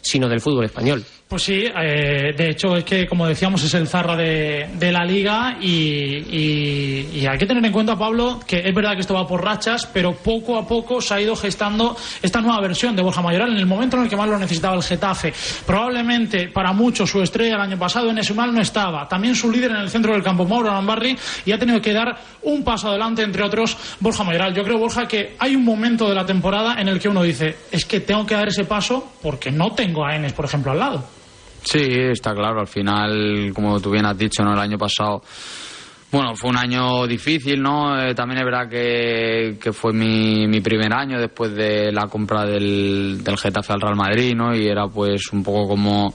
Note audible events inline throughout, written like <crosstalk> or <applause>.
Sino del fútbol español. Pues sí, eh, de hecho es que, como decíamos, es el zarra de, de la liga y, y- y hay que tener en cuenta, Pablo, que es verdad que esto va por rachas, pero poco a poco se ha ido gestando esta nueva versión de Borja Mayoral en el momento en el que más lo necesitaba el Getafe. Probablemente para muchos su estrella el año pasado en Esumal no estaba. También su líder en el centro del campo, Mauro Arambarri, y ha tenido que dar un paso adelante, entre otros, Borja Mayoral. Yo creo, Borja, que hay un momento de la temporada en el que uno dice, es que tengo que dar ese paso porque no tengo a Enes, por ejemplo, al lado. Sí, está claro. Al final, como tú bien has dicho, ¿no? el año pasado, bueno, fue un año difícil, ¿no? Eh, también es verdad que, que fue mi, mi primer año después de la compra del, del Getafe al Real Madrid, ¿no? Y era pues un poco como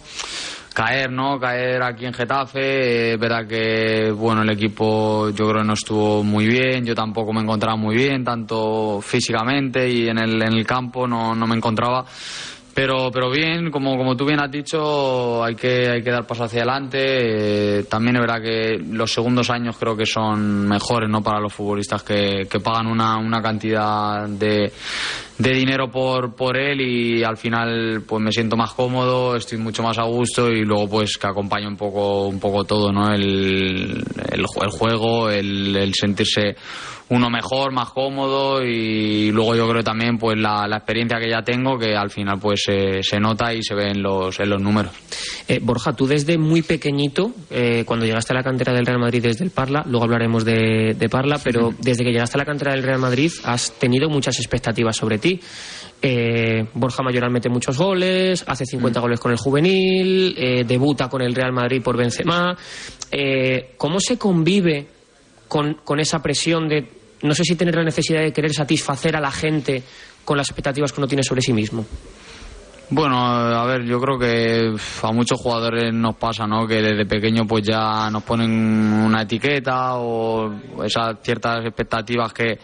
caer, ¿no? Caer aquí en Getafe. Es verdad que, bueno, el equipo yo creo que no estuvo muy bien. Yo tampoco me encontraba muy bien, tanto físicamente y en el, en el campo no, no me encontraba. Pero, pero bien, como, como tú bien has dicho, hay que, hay que dar paso hacia adelante. Eh, también es verdad que los segundos años creo que son mejores ¿no? para los futbolistas que, que pagan una, una cantidad de, de dinero por, por él y al final pues me siento más cómodo, estoy mucho más a gusto y luego pues que acompaña un poco, un poco todo, ¿no? El, el, el juego, el, el sentirse uno mejor, más cómodo y luego yo creo también pues la, la experiencia que ya tengo que al final pues se- se nota y se ve en los, en los números. Eh, Borja, tú desde muy pequeñito, eh, cuando llegaste a la cantera del Real Madrid desde el Parla, luego hablaremos de, de Parla, pero desde que llegaste a la cantera del Real Madrid has tenido muchas expectativas sobre ti. Eh, Borja Mayoral mete muchos goles, hace 50 goles con el juvenil, eh, debuta con el Real Madrid por Benzema. Eh, ¿Cómo se convive con, con esa presión de, no sé si tener la necesidad de querer satisfacer a la gente con las expectativas que uno tiene sobre sí mismo? Bueno, a ver, yo creo que a muchos jugadores nos pasa, ¿no? Que desde pequeño pues ya nos ponen una etiqueta o esas ciertas expectativas que,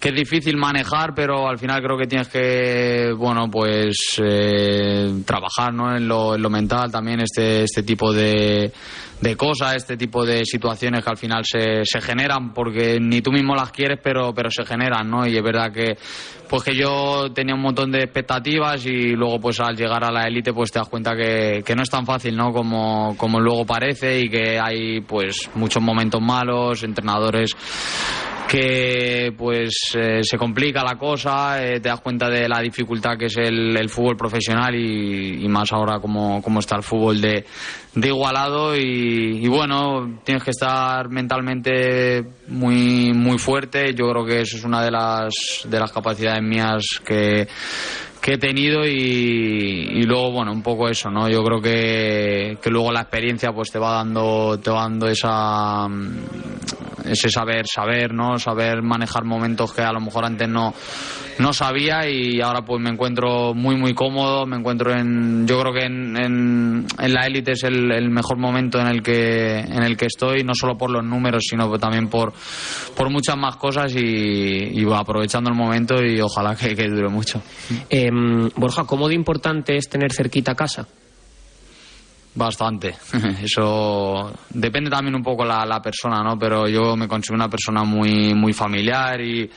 que es difícil manejar, pero al final creo que tienes que, bueno, pues eh, trabajar, ¿no? En lo, en lo mental también este, este tipo de, de cosas, este tipo de situaciones que al final se, se generan porque ni tú mismo las quieres, pero, pero se generan, ¿no? Y es verdad que, pues que yo tenía un montón de expectativas y luego pues al llegar a la élite pues te das cuenta que, que no es tan fácil, ¿no? Como, como luego parece y que hay pues muchos momentos malos, entrenadores que pues eh, se complica la cosa, eh, te das cuenta de la dificultad que es el, fútbol profesional y, más ahora como, como está el fútbol de, de igualado y, bueno, tienes que estar mentalmente muy, muy fuerte, yo creo que eso es una de las, de las capacidades mías que que he tenido y, y luego bueno un poco eso no yo creo que, que luego la experiencia pues te va dando te va dando esa ese saber saber no saber manejar momentos que a lo mejor antes no no sabía y ahora pues me encuentro muy muy cómodo me encuentro en yo creo que en, en, en la élite es el, el mejor momento en el que en el que estoy no solo por los números sino también por por muchas más cosas y, y aprovechando el momento y ojalá que, que dure mucho Eh, Borja, ¿cómo de importante es tener cerquita casa? Bastante. <laughs> Eso depende también un poco la, la persona, ¿no? Pero yo me considero una persona muy, muy familiar y eh,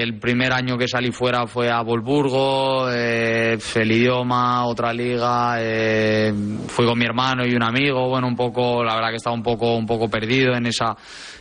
el primer año que salí fuera fue a Volburgo, eh, el idioma, otra liga, eh, fui con mi hermano y un amigo, bueno, un poco, la verdad que estaba un poco, un poco perdido en esa,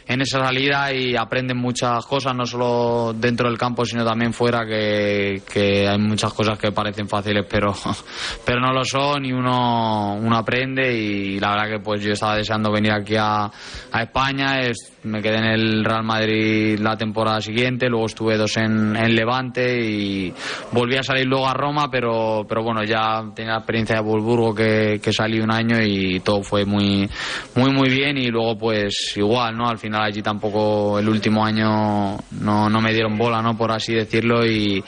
en esa salida y aprenden muchas cosas, no solo dentro del campo, sino también fuera, que, que hay muchas cosas que parecen fáciles, pero, <laughs> pero no lo son y uno, uno aprende y la verdad que pues yo estaba deseando venir aquí a, a España, es- me quedé en el Real Madrid la temporada siguiente, luego estuve dos en, Levante y volví a salir luego a Roma, pero, pero bueno, ya tenía la experiencia de Wolfsburgo que, que salí un año y todo fue muy, muy, muy bien y luego pues igual, ¿no? Al final allí tampoco el último año no, no me dieron bola, ¿no? Por así decirlo y,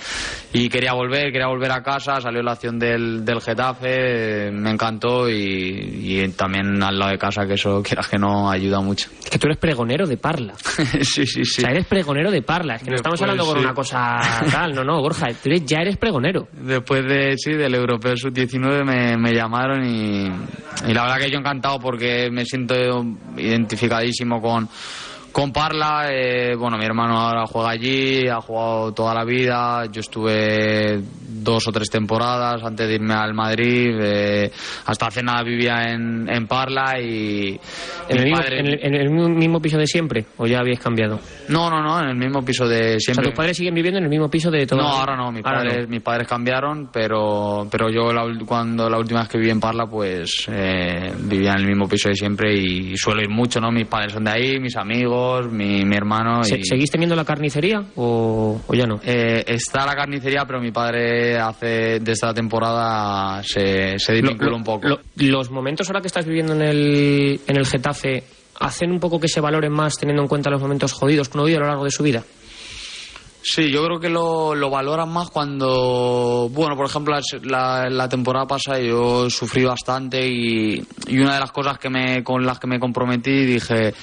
y quería volver, quería volver a casa, salió la acción del, del Getafe, me encantó y, y también al lado de casa que eso quieras que no ayuda mucho. Es que tú eres pregonero de Parla. <laughs> sí, sí, O sí. sea, eres pregonero de Parla. Es que no estamos Después, hablando con sí. una cosa <laughs> tal, no, no, Borja. Tú eres- ya eres pregonero. Después de sí, del Europeo Sub-19 me, me llamaron y, y la verdad que yo encantado porque me siento identificadísimo con, con Parla. eh, bueno, mi hermano ahora juega allí, ha jugado toda la vida. Yo estuve dos o tres temporadas antes de irme al Madrid. eh, hasta hace nada vivía en, en Parla y ¿En el, mi mismo, padre- en el- en el mismo piso de siempre? ¿O ya habéis cambiado? No, no, no, en el mismo piso de O sea, siempre. tus padres siguen viviendo en el mismo piso de toda No, la ahora no, mis Ahora padres, no. mis padres cambiaron, pero, pero yo la cuando la última vez que viví en Parla, pues eh, vivía en el mismo piso de siempre y suelo ir mucho, ¿no? Mis padres son de ahí, mis amigos, mi, mi hermano. Y, ¿Seguís teniendo la carnicería o, o ya no? Eh, está la carnicería, pero mi padre hace de esta temporada se, se Lo- un poco. lo- los momentos ahora que estás viviendo en el, en el Getafe hacen un poco que se valoren más teniendo en cuenta los momentos jodidos que uno vive a lo largo de su vida. Sí, yo creo que lo, lo valoran más cuando, bueno, por ejemplo, la, la- la temporada pasada yo sufrí bastante y, y una de las cosas que me, con las que me comprometí dije,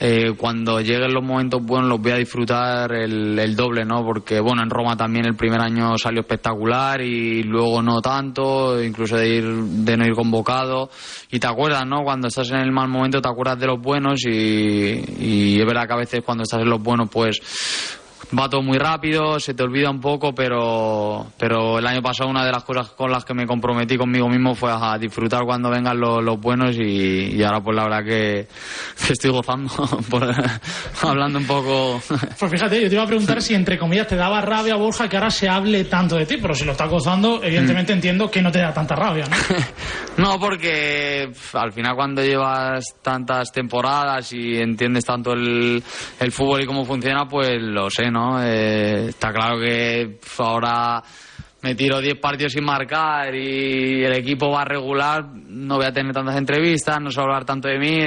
eh, cuando lleguen los momentos buenos los voy a disfrutar el, el doble, ¿no? Porque, bueno, en Roma también el primer año salió espectacular y luego no tanto, incluso de ir de no ir convocado. Y te acuerdas, ¿no? Cuando estás en el mal momento te acuerdas de los buenos y, y es verdad que a veces cuando estás en los buenos, pues va todo muy rápido, se te olvida un poco, pero, pero el año pasado una de las cosas con las que me comprometí conmigo mismo fue a disfrutar cuando vengan los, los buenos y, y ahora pues la verdad que, <laughs> que estoy gozando, <laughs> por- <laughs> hablando un poco... Pues fíjate, yo te iba a preguntar si entre comillas te daba rabia, Borja, que ahora se hable tanto de ti, pero si lo estás gozando, evidentemente entiendo que no te da tanta rabia, ¿no? No, porque al final cuando llevas tantas temporadas y entiendes tanto el, el fútbol y cómo funciona, pues lo sé, ¿no? Eh, está claro que ahora me tiro 10 partidos sin marcar y el equipo va regular, no voy a tener tantas entrevistas, no se va a hablar tanto de mí,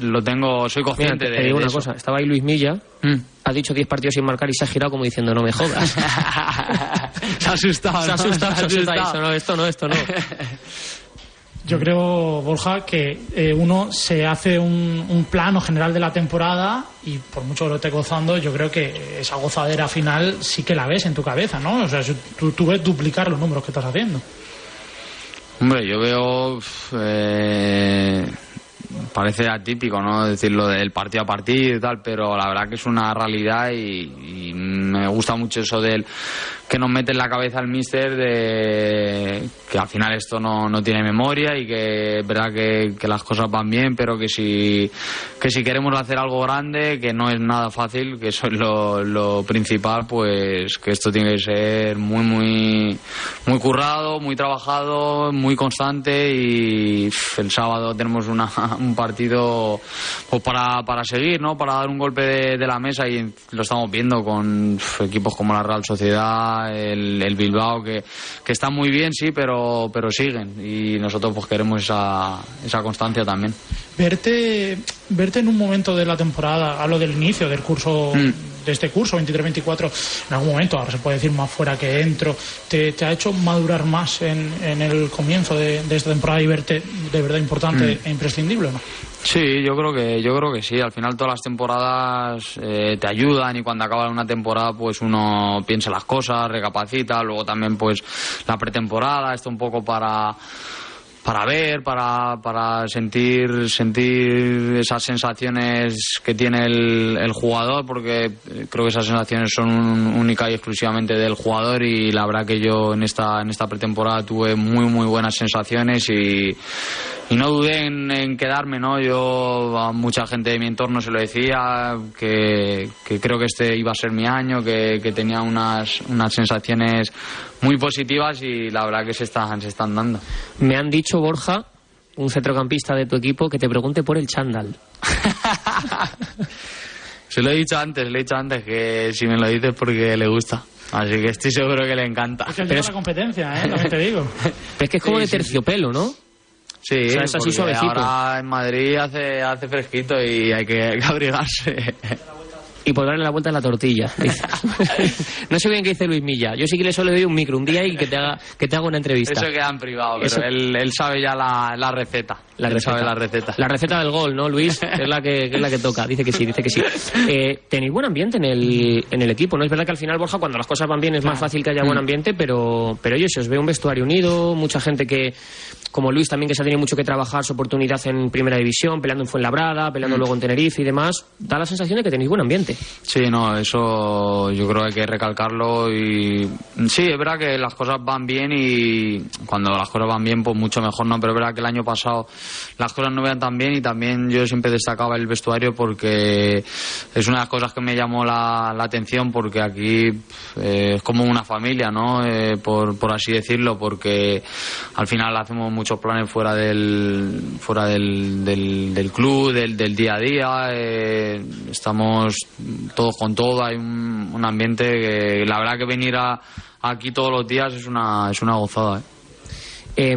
lo tengo, soy Mira, consciente te, de, te digo de una eso. cosa, estaba ahí Luis Milla, Mm. ha dicho 10 partidos sin marcar y se ha girado como diciendo no me jodas. <laughs> <laughs> se ha asustado, se ha ¿no? asustado, se ha asustado. asustado. Esto no, esto no, esto no. <laughs> Yo creo, Borja, que eh, uno se hace un, un plano general de la temporada y por mucho que lo esté gozando, yo creo que esa gozadera final sí que la ves en tu cabeza, ¿no? O sea, tú, tú ves duplicar los números que estás haciendo. Hombre, yo veo. eh, parece atípico, ¿no? Decirlo del partido a partido y tal, pero la verdad que es una realidad y, y me gusta mucho eso del que nos mete en la cabeza el mister de que al final esto no, no tiene memoria y que verdad que, que las cosas van bien, pero que si, que si queremos hacer algo grande, que no es nada fácil, que eso es lo, lo principal, pues que esto tiene que ser muy, muy, muy currado, muy trabajado, muy constante y el sábado tenemos una, <laughs> un partido pues para, para seguir, ¿no? Para dar un golpe de, la mesa y lo estamos viendo con equipos como la Real Sociedad, el, el Bilbao, que, que están muy bien, sí, pero, pero siguen y nosotros pues queremos esa, esa constancia también. Verte, verte en un momento de la temporada, hablo del inicio del curso, Mm. de este curso 23-24, en algún momento, ahora se puede decir más fuera que dentro, te, te ha hecho madurar más en, en el comienzo de, de esta temporada y verte de verdad importante Mm. e imprescindible, ¿no? Sí, yo creo que yo creo que sí. Al final todas las temporadas eh, te ayudan y cuando acaba una temporada pues uno piensa las cosas, recapacita. Luego también pues la pretemporada está un poco para para ver, para, para sentir sentir esas sensaciones que tiene el, jugador, porque creo que esas sensaciones son únicas y exclusivamente del jugador y la verdad que yo en esta en esta pretemporada tuve muy muy buenas sensaciones y no dudé en, quedarme, ¿no? Yo a mucha gente de mi entorno se lo decía, que, que creo que este iba a ser mi año, que, que tenía unas, unas sensaciones muy positivas y la verdad que se están, se están dando. Me han dicho, Borja, un centrocampista de tu equipo, que te pregunte por el chándal. <laughs> Se lo he dicho antes, le he dicho antes que si me lo dices porque le gusta. Así que estoy seguro que le encanta. Es que Pero es- la competencia, ¿eh? También te digo. <laughs> Pero es que es como Sí, de terciopelo, ¿no? Sí, O sea, es así suavecito. ahora en Madrid hace, hace fresquito y hay que, <laughs> hay que abrigarse. Y por darle la vuelta a la tortilla. <laughs> <laughs> no sé bien qué dice Luis Milla. Yo sí que le solo doy un micro un día y que te haga, que te haga una entrevista. Eso queda en privado, pero Eso- él, él sabe ya la, la receta. La Él receta. sabe la receta. La receta del gol, ¿no, Luis? Que es la que, que es la que toca. Dice que sí, dice que sí. Eh, tenéis buen ambiente en el, en el equipo, ¿no? Es verdad que al final, Borja, cuando las cosas van bien es más fácil que haya Mm. buen ambiente, pero, pero oye, se os ve un vestuario unido, mucha gente que, como Luis también, que se ha tenido mucho que trabajar su oportunidad en Primera División, peleando en Fuenlabrada, peleando Mm. luego en Tenerife y demás, da la sensación de que tenéis buen ambiente. Sí, no, eso yo creo que hay que recalcarlo y sí, es verdad que las cosas van bien y cuando las cosas van bien pues mucho mejor, ¿no? Pero es verdad que el año pasado las cosas no iban tan bien y también yo siempre destacaba el vestuario porque es una de las cosas que me llamó la, la atención porque aquí eh, es como una familia, ¿no? Eh, por, por así decirlo, porque al final hacemos muchos planes fuera del fuera del, del, del club, del, del día a día, eh, estamos todos con todo, hay un, un ambiente que la verdad que venir a, aquí todos los días es una, es una gozada. ¿eh?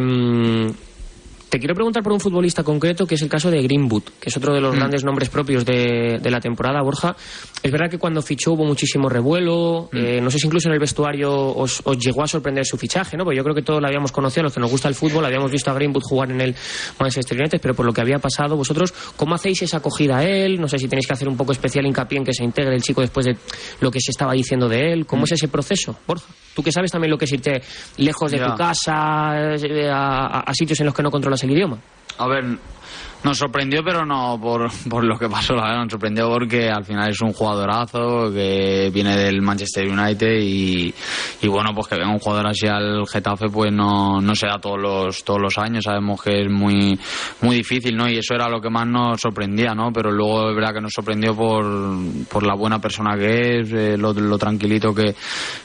Te quiero preguntar por un futbolista concreto, que es el caso de Greenwood, que es otro de Mm. los grandes nombres propios de, de la temporada, Borja. Es verdad que cuando fichó hubo muchísimo revuelo, Mm. eh, no sé si incluso en el vestuario os, os llegó a sorprender su fichaje, ¿no? Porque yo creo que todos lo habíamos conocido, los que nos gusta el fútbol, habíamos visto a Greenwood jugar en el Manchester United, pero por lo que había pasado, vosotros, ¿cómo hacéis esa acogida a él? No sé si tenéis que hacer un poco especial hincapié en que se integre el chico después de lo que se estaba diciendo de él. Mm. ¿Cómo es ese proceso, Borja? Tú que sabes también lo que es irte lejos de Ya. tu casa, eh, a, a- a sitios en los que no controlas el idioma. A ver, nos sorprendió, pero no por, por lo que pasó, la verdad, nos sorprendió porque al final es un jugadorazo que viene del Manchester United y, y bueno, pues que venga un jugador así al Getafe, pues no, no se da todos los, todos los años, sabemos que es muy, muy difícil, ¿no? Y eso era lo que más nos sorprendía, ¿no? Pero luego es verdad que nos sorprendió por, por la buena persona que es, eh, lo, tranquilito que,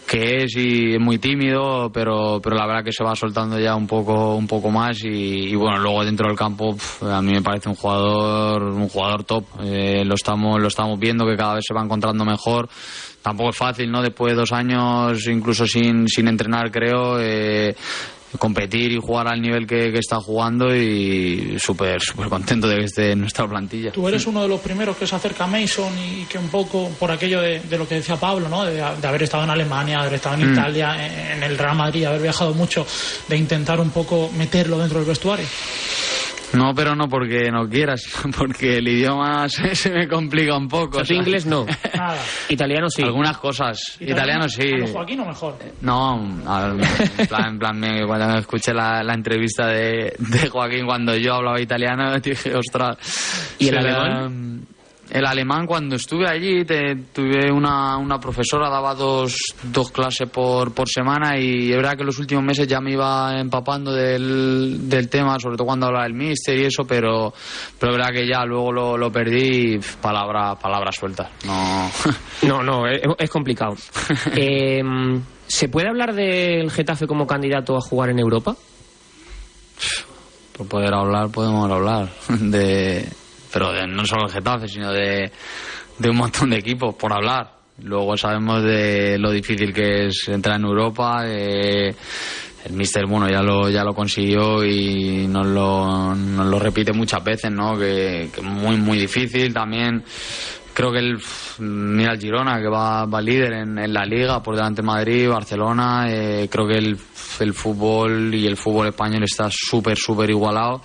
que es y es muy tímido, pero, pero la verdad que se va soltando ya un poco, un poco más y, y bueno, luego dentro del campo a mí me parece un jugador, un jugador top. Eh, lo estamos, lo estamos viendo que cada vez se va encontrando mejor. Tampoco es fácil, ¿no? Después de dos años, incluso sin, sin entrenar, creo, eh, competir y jugar al nivel que, que está jugando y súper, súper contento de que esté en nuestra plantilla. Tú eres uno de los primeros que se acerca a Mason y que un poco por aquello de, de lo que decía Pablo, ¿no? De, de haber estado en Alemania, haber estado en Italia, en, en el Real Madrid, haber viajado mucho, de intentar un poco meterlo dentro del vestuario. No, pero no porque no quieras, sino <laughs> porque el idioma <laughs> se, se me complica un poco. O sea, inglés no. Nada. Italiano sí. Algunas cosas. Italiano, sí. A lo Joaquín o mejor. No, en plan, en plan me- cuando escuché la, la entrevista de, de Joaquín cuando yo hablaba italiano, <laughs> dije, ostras. ¿Y el alemán? El alemán, cuando estuve allí, te- tuve una, una profesora, daba dos, dos clases por, por semana y es verdad que los últimos meses ya me iba empapando del, del tema, sobre todo cuando hablaba del míster y eso, pero, pero es verdad que ya luego lo, lo perdí pf, palabra, palabras sueltas. No. <laughs> No, no, es, es complicado. <laughs> Eh, ¿Se puede hablar del Getafe como candidato a jugar en Europa? Por poder hablar, podemos hablar. De, pero de, no solo el Getafe, sino de, de un montón de equipos, por hablar. Luego sabemos de lo difícil que es entrar en Europa. eh, el Mister, bueno, ya lo, ya lo consiguió y nos lo, nos lo repite muchas veces, ¿no? Que, que muy, muy difícil también. Creo que el, mira el Girona, que va, va líder en, en la liga, por delante de Madrid, Barcelona. eh, creo que el, el fútbol y el fútbol español está súper, súper igualado.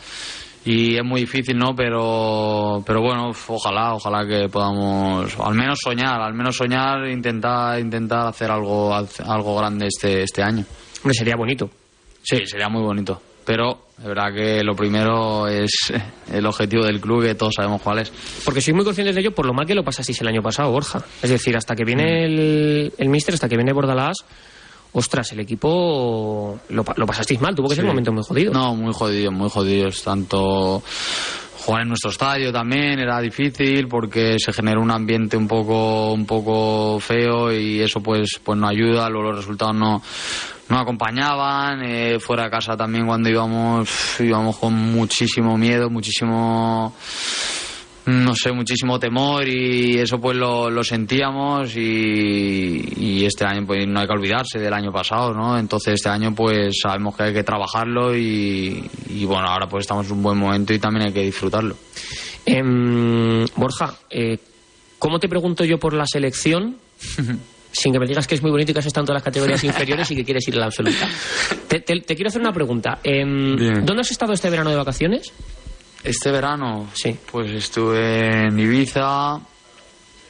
Y es muy difícil, ¿no? Pero, pero bueno, ojalá, ojalá que podamos, al menos soñar, al menos soñar, intentar, intentar hacer algo, algo grande este, este año. Hombre, sería bonito. Sí, sería muy bonito. Pero es verdad que lo primero es el objetivo del club, que todos sabemos cuál es. Porque sois muy conscientes de ello por lo mal que lo pasasteis el año pasado, Borja. Es decir, hasta que viene el, el Mister, hasta que viene Bordalás, ostras, el equipo lo, pa- lo pasasteis mal, tuvo que ser un momento muy jodido. No, muy jodidos, muy jodidos. Tanto jugar en nuestro estadio también era difícil porque se generó un ambiente un poco, un poco feo y eso pues, pues no ayuda. Luego los resultados no, no acompañaban. eh, fuera de casa también cuando íbamos, íbamos con muchísimo miedo, muchísimo no sé, muchísimo temor y eso pues lo, lo sentíamos y, y, este año pues no hay que olvidarse del año pasado, ¿no? Entonces este año pues sabemos que hay que trabajarlo y, y bueno, ahora pues estamos en un buen momento y también hay que disfrutarlo. Eh, Borja, eh, ¿cómo te pregunto yo por la selección? <laughs> sin que me digas que es muy bonito y que has estado en todas las categorías <laughs> inferiores y que quieres ir a la absoluta. Te, te, te quiero hacer una pregunta. Eh, ¿Dónde has estado este verano de vacaciones? Este verano, sí. pues estuve en Ibiza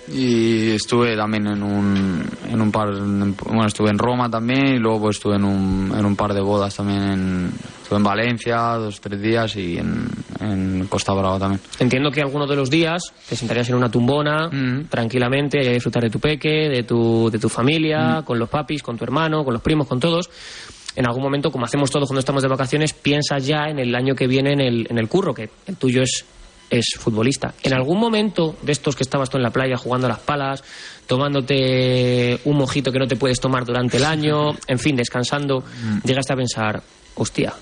y estuve también en un, en un par, bueno, estuve en Roma también y luego pues estuve en un, en un par de bodas también, en, estuve en Valencia dos tres días y en, en, Costa Brava también. Entiendo que alguno de los días te sentarías en una tumbona mm. tranquilamente a disfrutar de tu peque, de tu, de tu familia, mm. con los papis, con tu hermano, con los primos, con todos en algún momento, como hacemos todos cuando estamos de vacaciones, piensas ya en el año que viene en el, en el curro, que el tuyo es, es futbolista. ¿En algún momento de estos que estabas tú en la playa jugando a las palas, tomándote un mojito que no te puedes tomar durante el año, en fin, descansando, llegaste a pensar, hostia,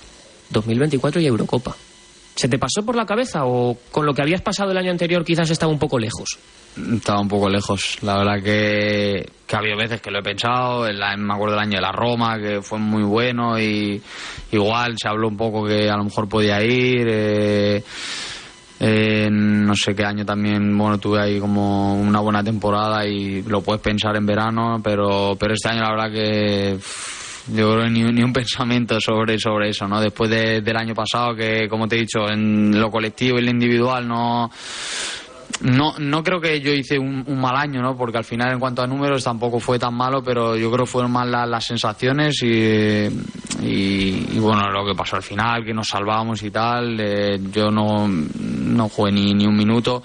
2024 y Eurocopa? ¿Se te pasó por la cabeza o con lo que habías pasado el año anterior quizás estaba un poco lejos? Estaba un poco lejos. La verdad que, que ha habido veces que lo he pensado. La, me acuerdo del año de la Roma, que fue muy bueno y igual se habló un poco que a lo mejor podía ir. Eh, no sé qué año también, bueno, tuve ahí como una buena temporada y lo puedes pensar en verano, pero, pero este año la verdad que yo creo ni, ni un pensamiento sobre, sobre eso, ¿no? Después de, del año pasado que, como te he dicho, en lo colectivo y lo individual no no, no creo que yo hice un, mal año, ¿no? Porque al final, en cuanto a números, tampoco fue tan malo, pero yo creo que fueron más la, las sensaciones y, bueno, lo que pasó al final, que nos salvamos y tal. Eh, yo no, no jugué ni, ni un minuto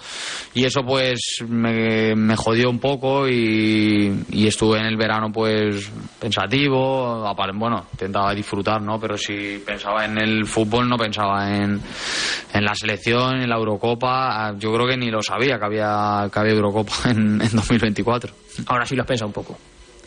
y eso, pues, me, me jodió un poco y, y, estuve en el verano, pues, pensativo. Bueno, intentaba disfrutar, ¿no? Pero si pensaba en el fútbol, no pensaba en, en la selección, en la Eurocopa. Yo creo que ni lo sabía sabía que había, que había Eurocopa <laughs> en, en 2024. Ahora sí lo has pensado un poco.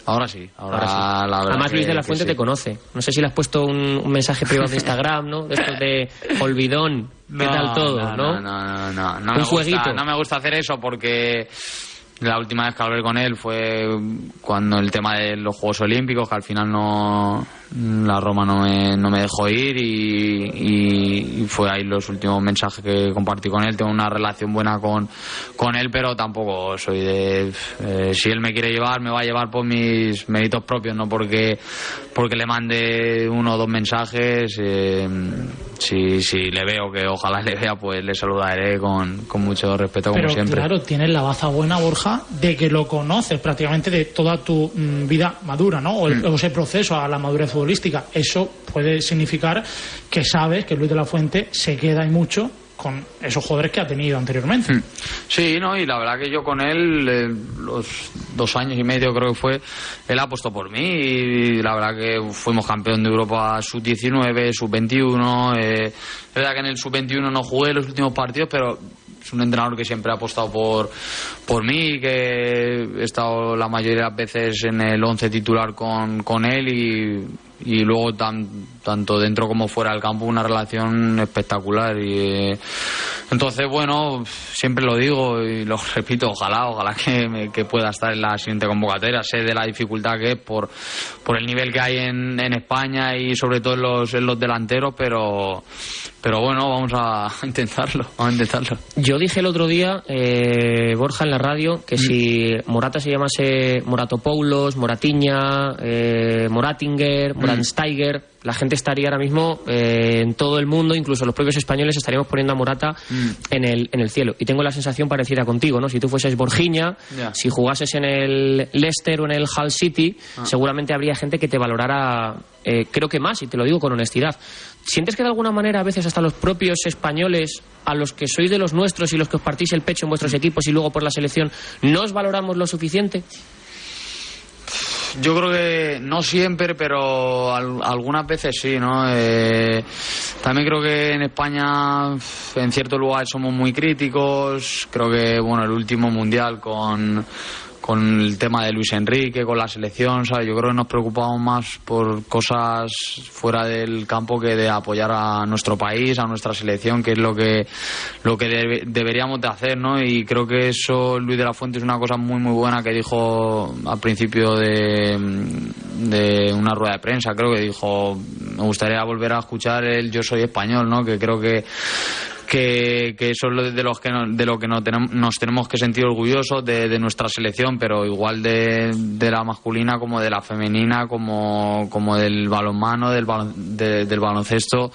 Ahora sí. Ahora, ahora sí. La Además, Luis de la Fuente sí. te conoce. No sé si le has puesto un, un mensaje privado de Instagram, ¿no? De estos de olvidón. ¿Qué no, tal todo? No, no, no, no. no, no un me jueguito. Gusta, no me gusta hacer eso porque la última vez que hablé con él fue cuando el tema de los Juegos Olímpicos, que al final no la Roma no me, no me dejó ir y, y, fue ahí los últimos mensajes que compartí con él. Tengo una relación buena con, con él, pero tampoco soy de... Eh, si él me quiere llevar, me va a llevar por mis méritos propios, no porque, porque le mande uno o dos mensajes. Eh, si, si le veo, que ojalá <laughs> le vea, pues le saludaré con, con mucho respeto, como siempre. claro, tienes la baza buena, Borja, de que lo conoces prácticamente de toda tu mm, vida madura, ¿no? O, el, mm. o ese proceso a la madurez futbolística. Eso puede significar que sabes que Luis de la Fuente se queda y mucho con esos jugadores que ha tenido anteriormente. Sí, no, y la verdad que yo con él, eh, los dos años y medio creo que fue, él ha apostado por mí y la verdad que fuimos campeón de Europa sub-19, sub-21. Eh, es verdad que en el sub-21 no jugué los últimos partidos, pero es un entrenador que siempre ha apostado por, por mí, que he estado la mayoría de las veces en el 11 titular con, con él y, y luego tan, tanto dentro como fuera del campo una relación espectacular y eh, entonces bueno siempre lo digo y lo <laughs> repito ojalá ojalá que, que pueda estar en la siguiente convocatoria sé de la dificultad que es por, por el nivel que hay en, en España y sobre todo en los, en los delanteros pero pero bueno vamos a <laughs> intentarlo vamos a intentarlo yo dije el otro día eh, Borja en la radio que mm. si Morata se llamase Moratopoulos Moratiña eh, Moratinger Morat mm. Steiger, la gente estaría ahora mismo eh, en todo el mundo, incluso los propios españoles estaríamos poniendo a Morata mm. en, el, en el cielo. Y tengo la sensación parecida contigo, ¿no? Si tú fueses Borgiña, yeah. si jugases en el Leicester o en el Hull City, ah. seguramente habría gente que te valorara, eh, creo que más, y te lo digo con honestidad. ¿Sientes que de alguna manera a veces hasta los propios españoles, a los que sois de los nuestros y los que os partís el pecho en vuestros equipos y luego por la selección, no os valoramos lo suficiente? Yo creo que no siempre, pero al, algunas veces sí, ¿no? Eh, también creo que en España, en ciertos lugares somos muy críticos. Creo que, bueno, el último mundial con con el tema de Luis Enrique, con la selección, ¿sabes? Yo creo que nos preocupamos más por cosas fuera del campo que de apoyar a nuestro país, a nuestra selección, que es lo que lo que deberíamos de hacer, ¿no? Y creo que eso Luis de la Fuente es una cosa muy muy buena que dijo al principio de, de una rueda de prensa, creo que dijo, me gustaría volver a escuchar el Yo soy español, ¿no? Que creo que que, que eso es de, los que de lo que no tenemos, nos tenemos que sentir orgullosos de, nuestra selección, pero igual de, de, la masculina como de la femenina, como, como del balonmano, del, del baloncesto,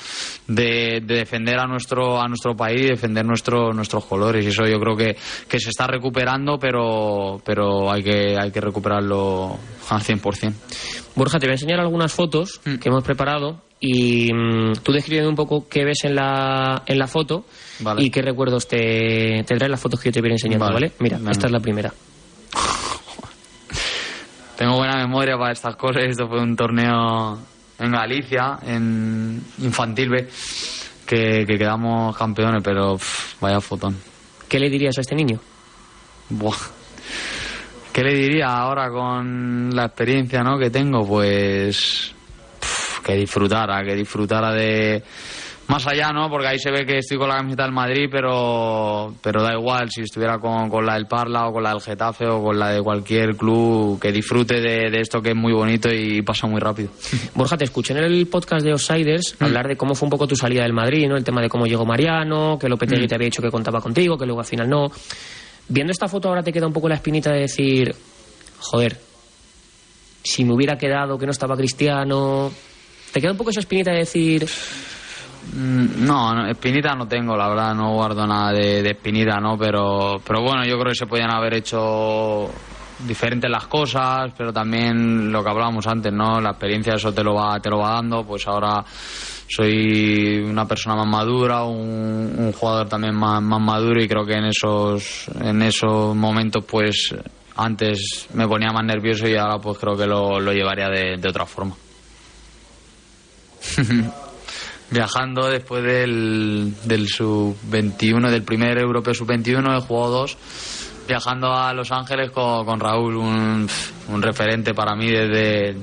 de, defender a nuestro, a nuestro país, defender nuestro, nuestros colores. Y eso yo creo que, que se está recuperando, pero, pero hay, que, hay que recuperarlo al 100%. Borja, te voy a enseñar algunas fotos mm. que hemos preparado y mm, tú describiendo un poco qué ves en la, en la foto y qué recuerdos te, te traen las fotos que yo te voy enseñando, ¿vale? Mira, esta es la primera. <laughs> Tengo buena memoria para estas cosas. Esto fue un torneo en Galicia, en Infantil B, que, quedamos campeones, pero vaya fotón. ¿Qué le dirías a este niño? Buah. ¿Qué le diría ahora con la experiencia ¿no? que tengo? Pues que disfrutara, que disfrutara de más allá, ¿no? Porque ahí se ve que estoy con la camiseta del Madrid, pero, pero da igual si estuviera con, con la del Parla o con la del Getafe o con la de cualquier club, que disfrute de, esto que es muy bonito y pasa muy rápido. <laughs> Borja, te escuché en el podcast de Outsiders mm. hablar de cómo fue un poco tu salida del Madrid, ¿no? El tema de cómo llegó Mariano, que Lopetegui mm. te había dicho que contaba contigo, que luego al final no. Viendo esta foto ahora te queda un poco la espinita de decir, joder, si me hubiera quedado que no estaba Cristiano, ¿Te queda un poco esa espinita de decir.? Mm, no, espinita no tengo, la verdad, no guardo nada de, espinita, ¿no? Pero, pero bueno, yo creo que se podían haber hecho diferentes las cosas, pero también lo que hablábamos antes, ¿no? La experiencia eso te lo va, te lo va dando, pues ahora soy una persona más madura, un, jugador también más, más, maduro y creo que en esos, en esos momentos pues antes me ponía más nervioso y ahora pues creo que lo, lo llevaría de otra forma. <laughs> Viajando después del, del sub-21, del primer europeo sub-21, he jugado dos. Viajando a Los Ángeles con, Raúl, un, un, referente para mí desde,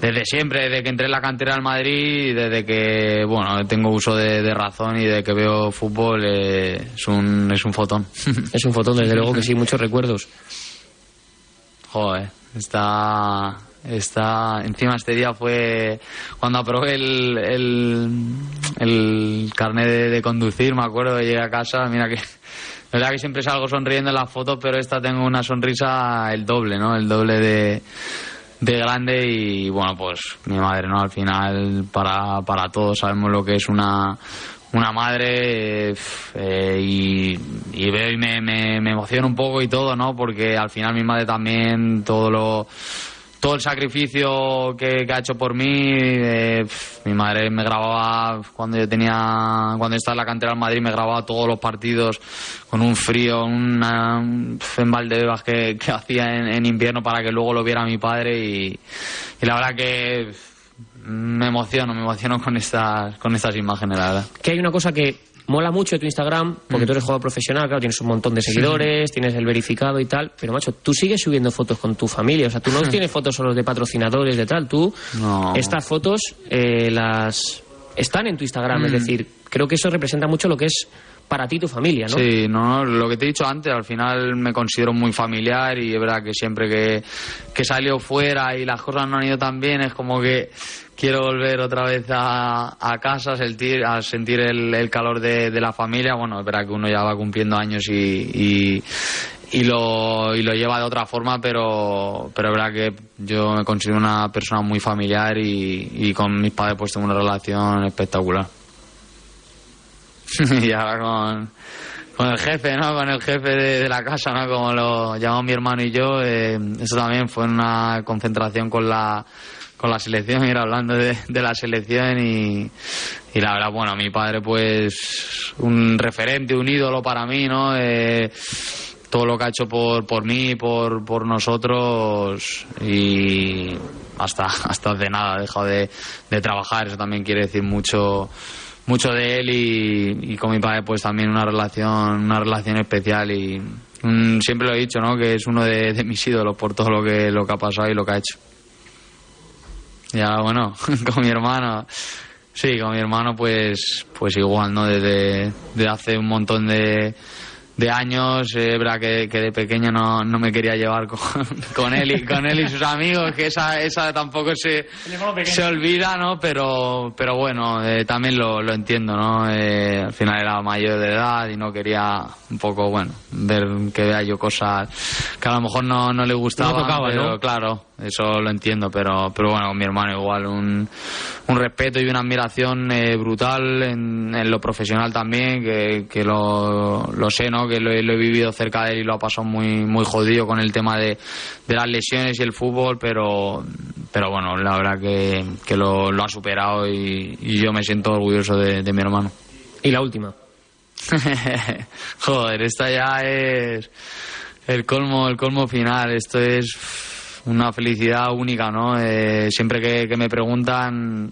desde siempre, desde que entré en la cantera del Madrid, desde que bueno tengo uso de, razón y de que veo fútbol, eh, es, un, es un fotón. <laughs> Es un fotón, desde luego que sí, muchos recuerdos. Joder, está Está, encima este día fue cuando aprobé el, el, el carnet de, conducir, me acuerdo, llegué a casa, mira que, la verdad que siempre salgo sonriendo en las fotos, pero esta tengo una sonrisa el doble, ¿no? El doble de, de grande y bueno, pues mi madre, ¿no? Al final, para, para todos sabemos lo que es una, una madre eh, y, veo y me, me, me emociona un poco y todo, ¿no? Porque al final mi madre también todo lo todo el sacrificio que, ha hecho por mí. Eh, mi madre me grababa cuando yo tenía, cuando estaba en la cantera del Madrid, me grababa todos los partidos con un frío, una, un bebas que, que hacía en, invierno para que luego lo viera mi padre y, y la verdad que me emociono, me emociono con estas, con estas imágenes, la verdad. Que hay una cosa que mola mucho tu Instagram, porque mm. tú eres jugador profesional, claro, tienes un montón de seguidores, tienes el verificado y tal, pero macho, tú sigues subiendo fotos con tu familia, o sea, tú no <laughs> tienes fotos solo de patrocinadores, de tal, tú, estas fotos eh, las están en tu Instagram, es mm. decir, creo que eso representa mucho lo que es para ti tu familia, ¿no? Sí, no, lo que te he dicho antes, al final me considero muy familiar y es verdad que siempre que, que salió fuera y las cosas no han ido tan bien, es como que quiero volver otra vez a, a casa, a sentir, a sentir el, calor de, la familia. Bueno, es verdad que uno ya va cumpliendo años y, y, lo, y lo lleva de otra forma, pero, pero es verdad que yo me considero una persona muy familiar y, y con mis padres pues tengo una relación espectacular. <laughs> y ahora con, con el jefe, ¿no? Con el jefe de, la casa, ¿no? Como lo llamamos mi hermano y yo. Eh, eso también fue una concentración con la con la selección, ir hablando de, la selección y, y, la verdad, bueno, mi padre pues un referente, un ídolo para mí, ¿no? Eh, todo lo que ha hecho por, por mí, por, por nosotros y hasta, hasta de nada ha dejado de, de trabajar, eso también quiere decir mucho mucho de él y, con mi padre pues también una relación una relación especial y, mm, siempre lo he dicho, ¿no? Que es uno de, mis ídolos por todo lo que, lo que ha pasado y lo que ha hecho. Ya, bueno, <laughs> con mi hermano. Sí, con mi hermano, pues, pues igual, ¿no? Desde hace un montón de, de años, verdad que, que de pequeño no, no me quería llevar con, <laughs> con él y con él y sus amigos, que esa, esa tampoco se, se olvida, ¿no? Pero, pero bueno, eh, también lo, lo entiendo, ¿no? Eh, al final era mayor de edad y no quería un poco, bueno, ver que vea yo cosas que a lo mejor no, no le gustaban, tocaba, pero ¿no? claro, eso lo entiendo, pero, pero bueno, con mi hermano igual, un, un respeto y una admiración eh, brutal en, en lo profesional también, que, que lo, lo sé, ¿no? Que lo, he- lo he vivido cerca de él y lo ha pasado muy, muy jodido con el tema de, de las lesiones y el fútbol, pero, pero bueno, la verdad que, que lo, lo ha superado y, y yo me siento orgulloso de, de mi hermano. Y la última. <laughs> Joder, esta ya es el colmo, el colmo final. Esto es una felicidad única, ¿no? Eh, siempre que, que me preguntan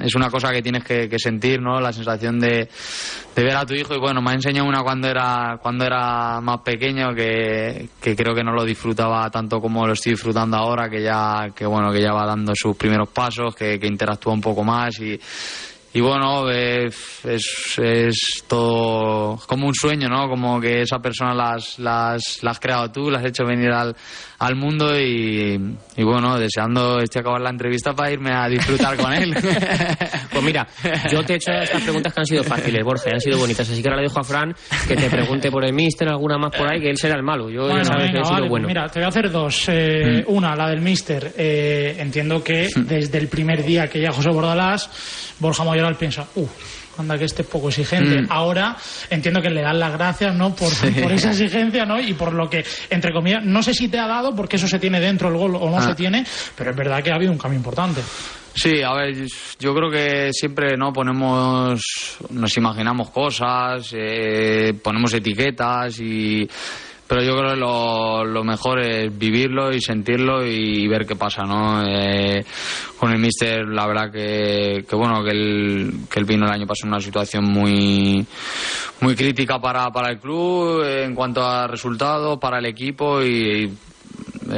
es una cosa que tienes que, que sentir, ¿no? La sensación de, de ver a tu hijo y bueno, me ha enseñado una cuando era cuando era más pequeño que, que creo que no lo disfrutaba tanto como lo estoy disfrutando ahora, que ya que bueno, que ya va dando sus primeros pasos, que, que interactúa un poco más y y bueno, es, es todo como un sueño, ¿no? Como que esa persona las, las, la has creado tú, la has hecho venir al, al mundo y, y bueno, deseando este acabar la entrevista para irme a disfrutar con él. <laughs> Pues mira, yo te he hecho estas preguntas que han sido fáciles, Borja, han sido bonitas. Así que ahora le dejo a Fran que te pregunte por el Mister, alguna más por ahí, que él será el malo. Yo Bueno, ya sabes que venga, he sido vale, pues bueno. mira, te voy a hacer dos. Eh, Una, la del Mister. Eh, entiendo que desde el primer día que ya José Bordalás, Borja Mayoral piensa, uh, anda que este es poco exigente. Mm. Ahora entiendo que le dan las gracias, ¿no? Por, por esa exigencia, ¿no? Y por lo que, entre comillas, no sé si te ha dado, porque eso se tiene dentro el gol o no Ah. se tiene, pero es verdad que ha habido un cambio importante. Sí, a ver, yo creo que siempre no ponemos, nos imaginamos cosas, eh, ponemos etiquetas y pero yo creo que lo, lo mejor es vivirlo y sentirlo y ver qué pasa, ¿no? Eh, con el míster, la verdad que, que bueno, que él, que él vino el año pasado en una situación muy, muy crítica para, para el club en cuanto a resultados, para el equipo y,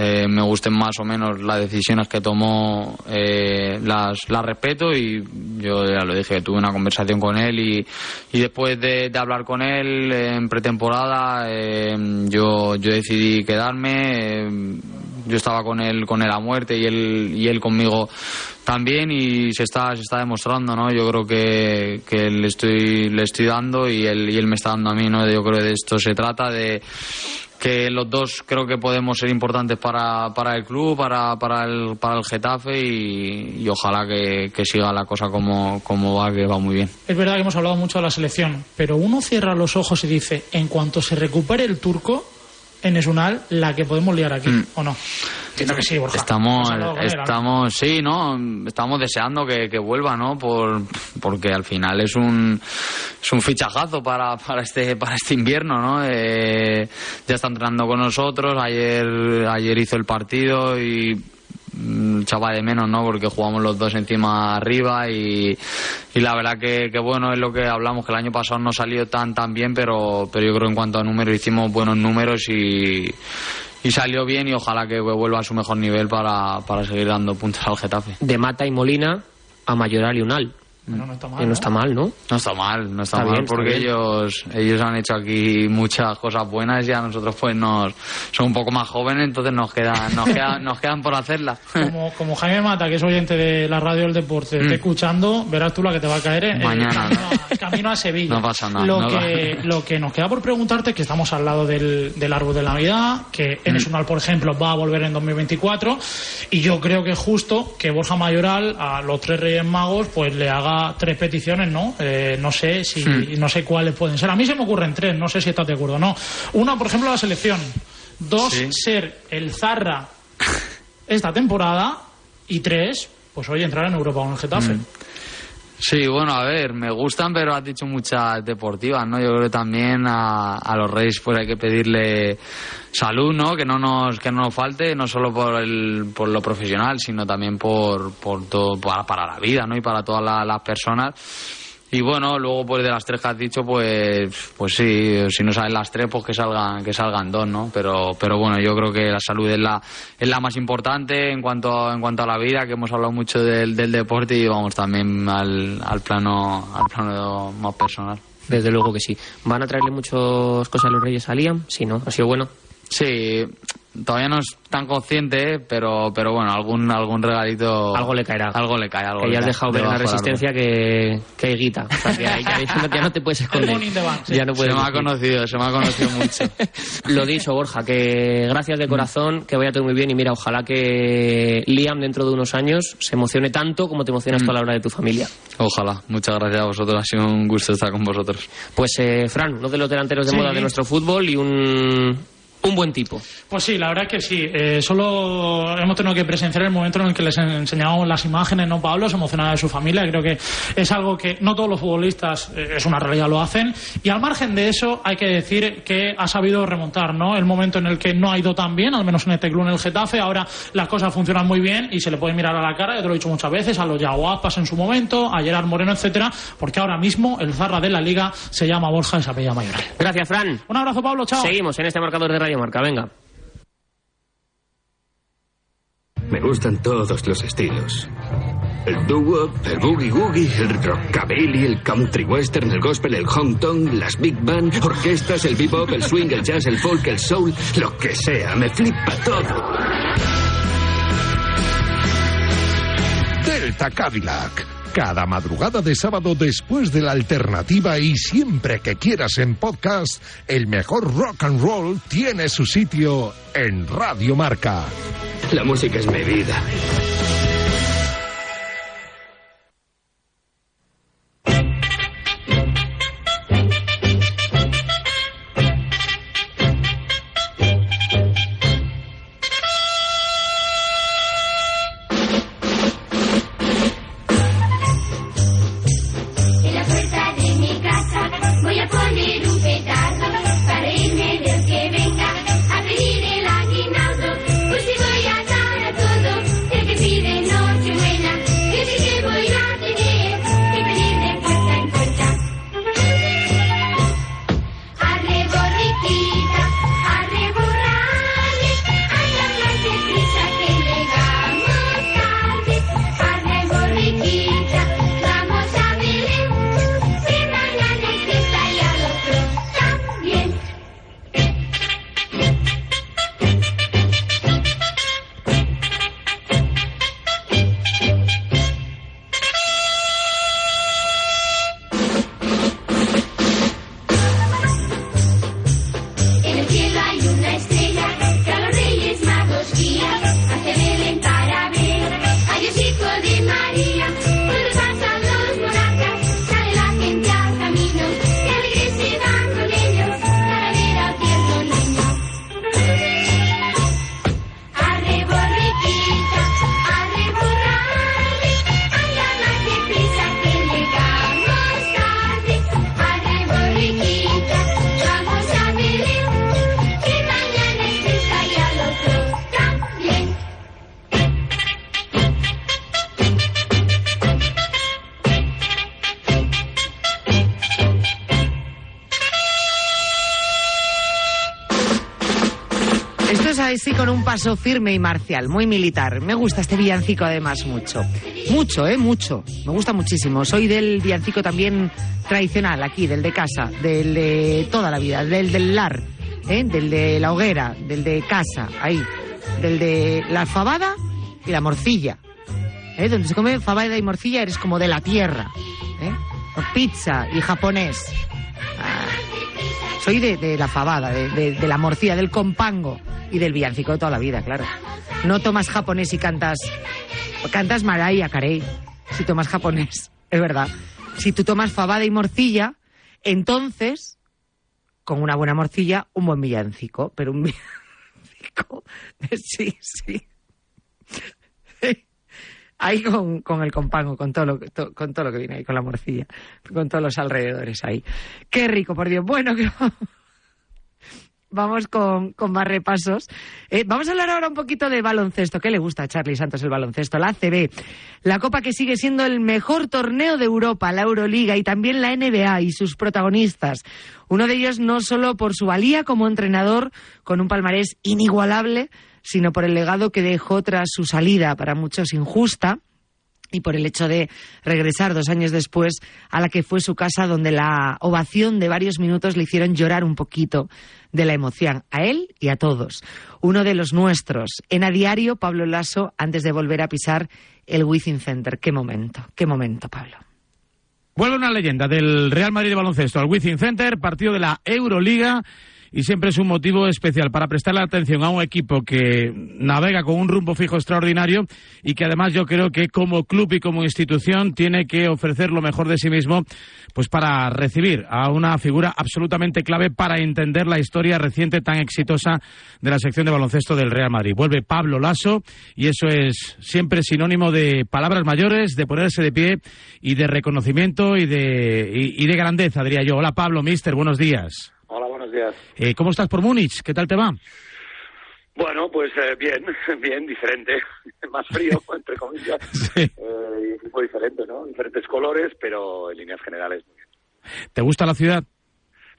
eh, me gusten más o menos las decisiones que tomó, eh, las, las respeto y yo ya lo dije, tuve una conversación con él y, y después de, de hablar con él en pretemporada eh, yo, yo decidí quedarme, eh, yo estaba con él, con él a muerte y él, y él conmigo también y se está, se está demostrando, ¿no? Yo creo que, que le estoy, le estoy dando y él, y él me está dando a mí, ¿no? Yo creo que de esto se trata, de que los dos creo que podemos ser importantes para, para el club, para, para, el, para el Getafe y, ojalá que, que siga la cosa como, como va, que va muy bien. Es verdad que hemos hablado mucho de la selección, pero uno cierra los ojos y dice, en cuanto se recupere el turco, en Esunal, la que podemos liar aquí, ¿o no? Entiendo que sí, Borja. Estamos, estamos, sí, ¿no? Estamos deseando que, que vuelva, ¿no? Por, porque al final es un, es un fichajazo para, para este, para este invierno, ¿no? Eh, ya está entrenando con nosotros. Ayer, ayer hizo el partido y mm, echaba de menos, ¿no? Porque jugamos los dos encima arriba y, y la verdad que, que bueno, es lo que hablamos, que el año pasado no salió tan tan bien, pero, pero yo creo en cuanto a números hicimos buenos números y, y salió bien y ojalá que vuelva a su mejor nivel para, para seguir dando puntos al Getafe. De Mata y Molina a Mayoral y Unal. Bueno, no está mal. No está mal, ¿no? No está mal, no está, Está mal bien, porque ellos ellos han hecho aquí muchas cosas buenas y a nosotros pues nos son un poco más jóvenes, entonces nos quedan nos quedan <laughs> nos quedan por hacerlas. Como, como Jaime Mata, que es oyente de la radio del deporte, esté escuchando, verás tú la que te va a caer en Mm. Mañana, el camino, a, el camino a Sevilla. No pasa nada, Lo, no que, lo que nos queda por preguntarte es que estamos al lado del, del árbol de la Navidad, que Mm. en Esunal, por ejemplo, va a volver en 2024, y yo creo que es justo que Borja Mayoral a los tres Reyes Magos pues le haga tres peticiones, ¿no? Eh, no sé si Mm. no sé cuáles pueden ser. A mí se me ocurren tres, no sé si estás de acuerdo o no. Una, por ejemplo, la selección. Dos, Sí. ser el Zarra <laughs> esta temporada y tres, pues hoy entrar en Europa con el Getafe. Mm. Sí, bueno, a ver, me gustan, pero has dicho muchas deportivas, ¿no? Yo creo que también a, a los Reyes pues hay que pedirle salud, ¿no? Que no nos que no nos falte, no solo por el por lo profesional, sino también por por todo para, para la vida, ¿no? Y para todas la- las personas. Y bueno, luego pues de las tres que has dicho, pues pues sí, si no salen las tres, pues que salgan que salgan dos, ¿no? Pero pero bueno, yo creo que la salud es la es la más importante en cuanto en cuanto a la vida, que hemos hablado mucho del, del deporte y vamos también al, al plano al plano más personal. Desde luego que sí. ¿Van a traerle muchas cosas a los Reyes a Liam? Sí, ¿no? ¿Ha sido bueno? Sí, todavía no es tan consciente, pero pero bueno, algún algún regalito Algo le caerá. algo le cae, algo que le ya has cae dejado ver en la resistencia que, que hay guita. O sea, que ahí ya no te puedes <laughs> esconder. Sí. Ya no puedes Se me ha conocido, se me ha conocido mucho. <laughs> Lo dicho, Borja, que gracias de corazón, que vaya todo muy bien y mira, ojalá que Liam dentro de unos años se emocione tanto como te emocionas tú a la hora de tu familia. Ojalá. Muchas gracias a vosotros. Ha sido un gusto estar con vosotros. Pues eh, Fran, uno de los delanteros de Sí. moda de nuestro fútbol y un, un buen tipo. Pues sí, la verdad es que sí. Eh, solo hemos tenido que presenciar el momento en el que les en- enseñamos las imágenes, ¿no, Pablo? Se emocionaba de su familia. Creo que es algo que no todos los futbolistas, eh, es una realidad, lo hacen. Y al margen de eso, hay que decir que ha sabido remontar, ¿no? El momento en el que no ha ido tan bien, al menos en este club, en el Getafe. Ahora las cosas funcionan muy bien y se le puede mirar a la cara, ya te lo he dicho muchas veces, a los Yaguapas en su momento, a Gerard Moreno, etcétera, porque ahora mismo el zarra de la liga se llama Borja Esapella Mayoral. Gracias, Fran. Un abrazo, Pablo. Chao. Seguimos en este marcador de Radio Marca. Venga. Me gustan todos los estilos. El doo-wop, el boogie-woogie, el rockabilly, el country western, el gospel, el hong kong, las big band, orquestas, el bebop, el swing, el jazz, el folk, el soul, lo que sea, me flipa todo. Delta Cadillac. Cada madrugada de sábado después de la alternativa y siempre que quieras en podcast, el mejor rock and roll tiene su sitio en Radio Marca. La música es mi vida. Paso firme y marcial, muy militar. Me gusta este villancico además mucho. Mucho, ¿eh? Mucho. Me gusta muchísimo. Soy del villancico también tradicional aquí, del de casa, del de toda la vida, del del lar, ¿eh? Del de la hoguera, del de casa, ahí. Del de la fabada y la morcilla. ¿eh? Donde se come fabada y morcilla eres como de la tierra. ¿eh? Pizza y japonés. Ah, soy de, de la fabada, de, de- de la morcilla, del compango y del villancico de toda la vida, claro. No tomas japonés y cantas. Cantas Mariah Carey si tomas japonés, <laughs> es verdad. Si tú tomas fabada y morcilla, entonces, con una buena morcilla, un buen villancico. Pero un <laughs> villancico. <laughs> Sí, sí. Ahí con, con el compango, con todo, lo, to- con todo lo que viene ahí, con la morcilla, con todos los alrededores ahí. Qué rico, por Dios. Bueno, que- vamos con, con más repasos. Eh, vamos a hablar ahora un poquito de baloncesto. ¿Qué le gusta a Charlie Santos el baloncesto? La ACB, la Copa que sigue siendo el mejor torneo de Europa, la Euroliga y también la NBA y sus protagonistas. Uno de ellos no solo por su valía como entrenador, con un palmarés inigualable, sino por el legado que dejó tras su salida, para muchos injusta, y por el hecho de regresar dos años después a la que fue su casa, donde la ovación de varios minutos le hicieron llorar un poquito de la emoción, a él y a todos. Uno de los nuestros. En a diario, Pablo Lasso, antes de volver a pisar el Wizzing Center. Qué momento, qué momento, Pablo. Vuelve una leyenda del Real Madrid de baloncesto al Wizzing Center, partido de la Euroliga y siempre es un motivo especial para prestarle atención a un equipo que navega con un rumbo fijo extraordinario y que además yo creo que como club y como institución tiene que ofrecer lo mejor de sí mismo pues para recibir a una figura absolutamente clave para entender la historia reciente tan exitosa de la sección de baloncesto del Real Madrid. Vuelve Pablo Lasso y eso es siempre sinónimo de palabras mayores, de ponerse de pie y de reconocimiento y de, y, y de grandeza, diría yo. Hola Pablo, mister, buenos días. Hola, buenos días. Eh, ¿Cómo estás por Múnich? ¿Qué tal te va? Bueno, pues eh, bien, <laughs> bien, diferente. <laughs> Más frío, entre comillas. <laughs> Sí. Eh, y un poco diferente, ¿no? Diferentes colores, pero en líneas generales muy bien. ¿Te gusta la ciudad?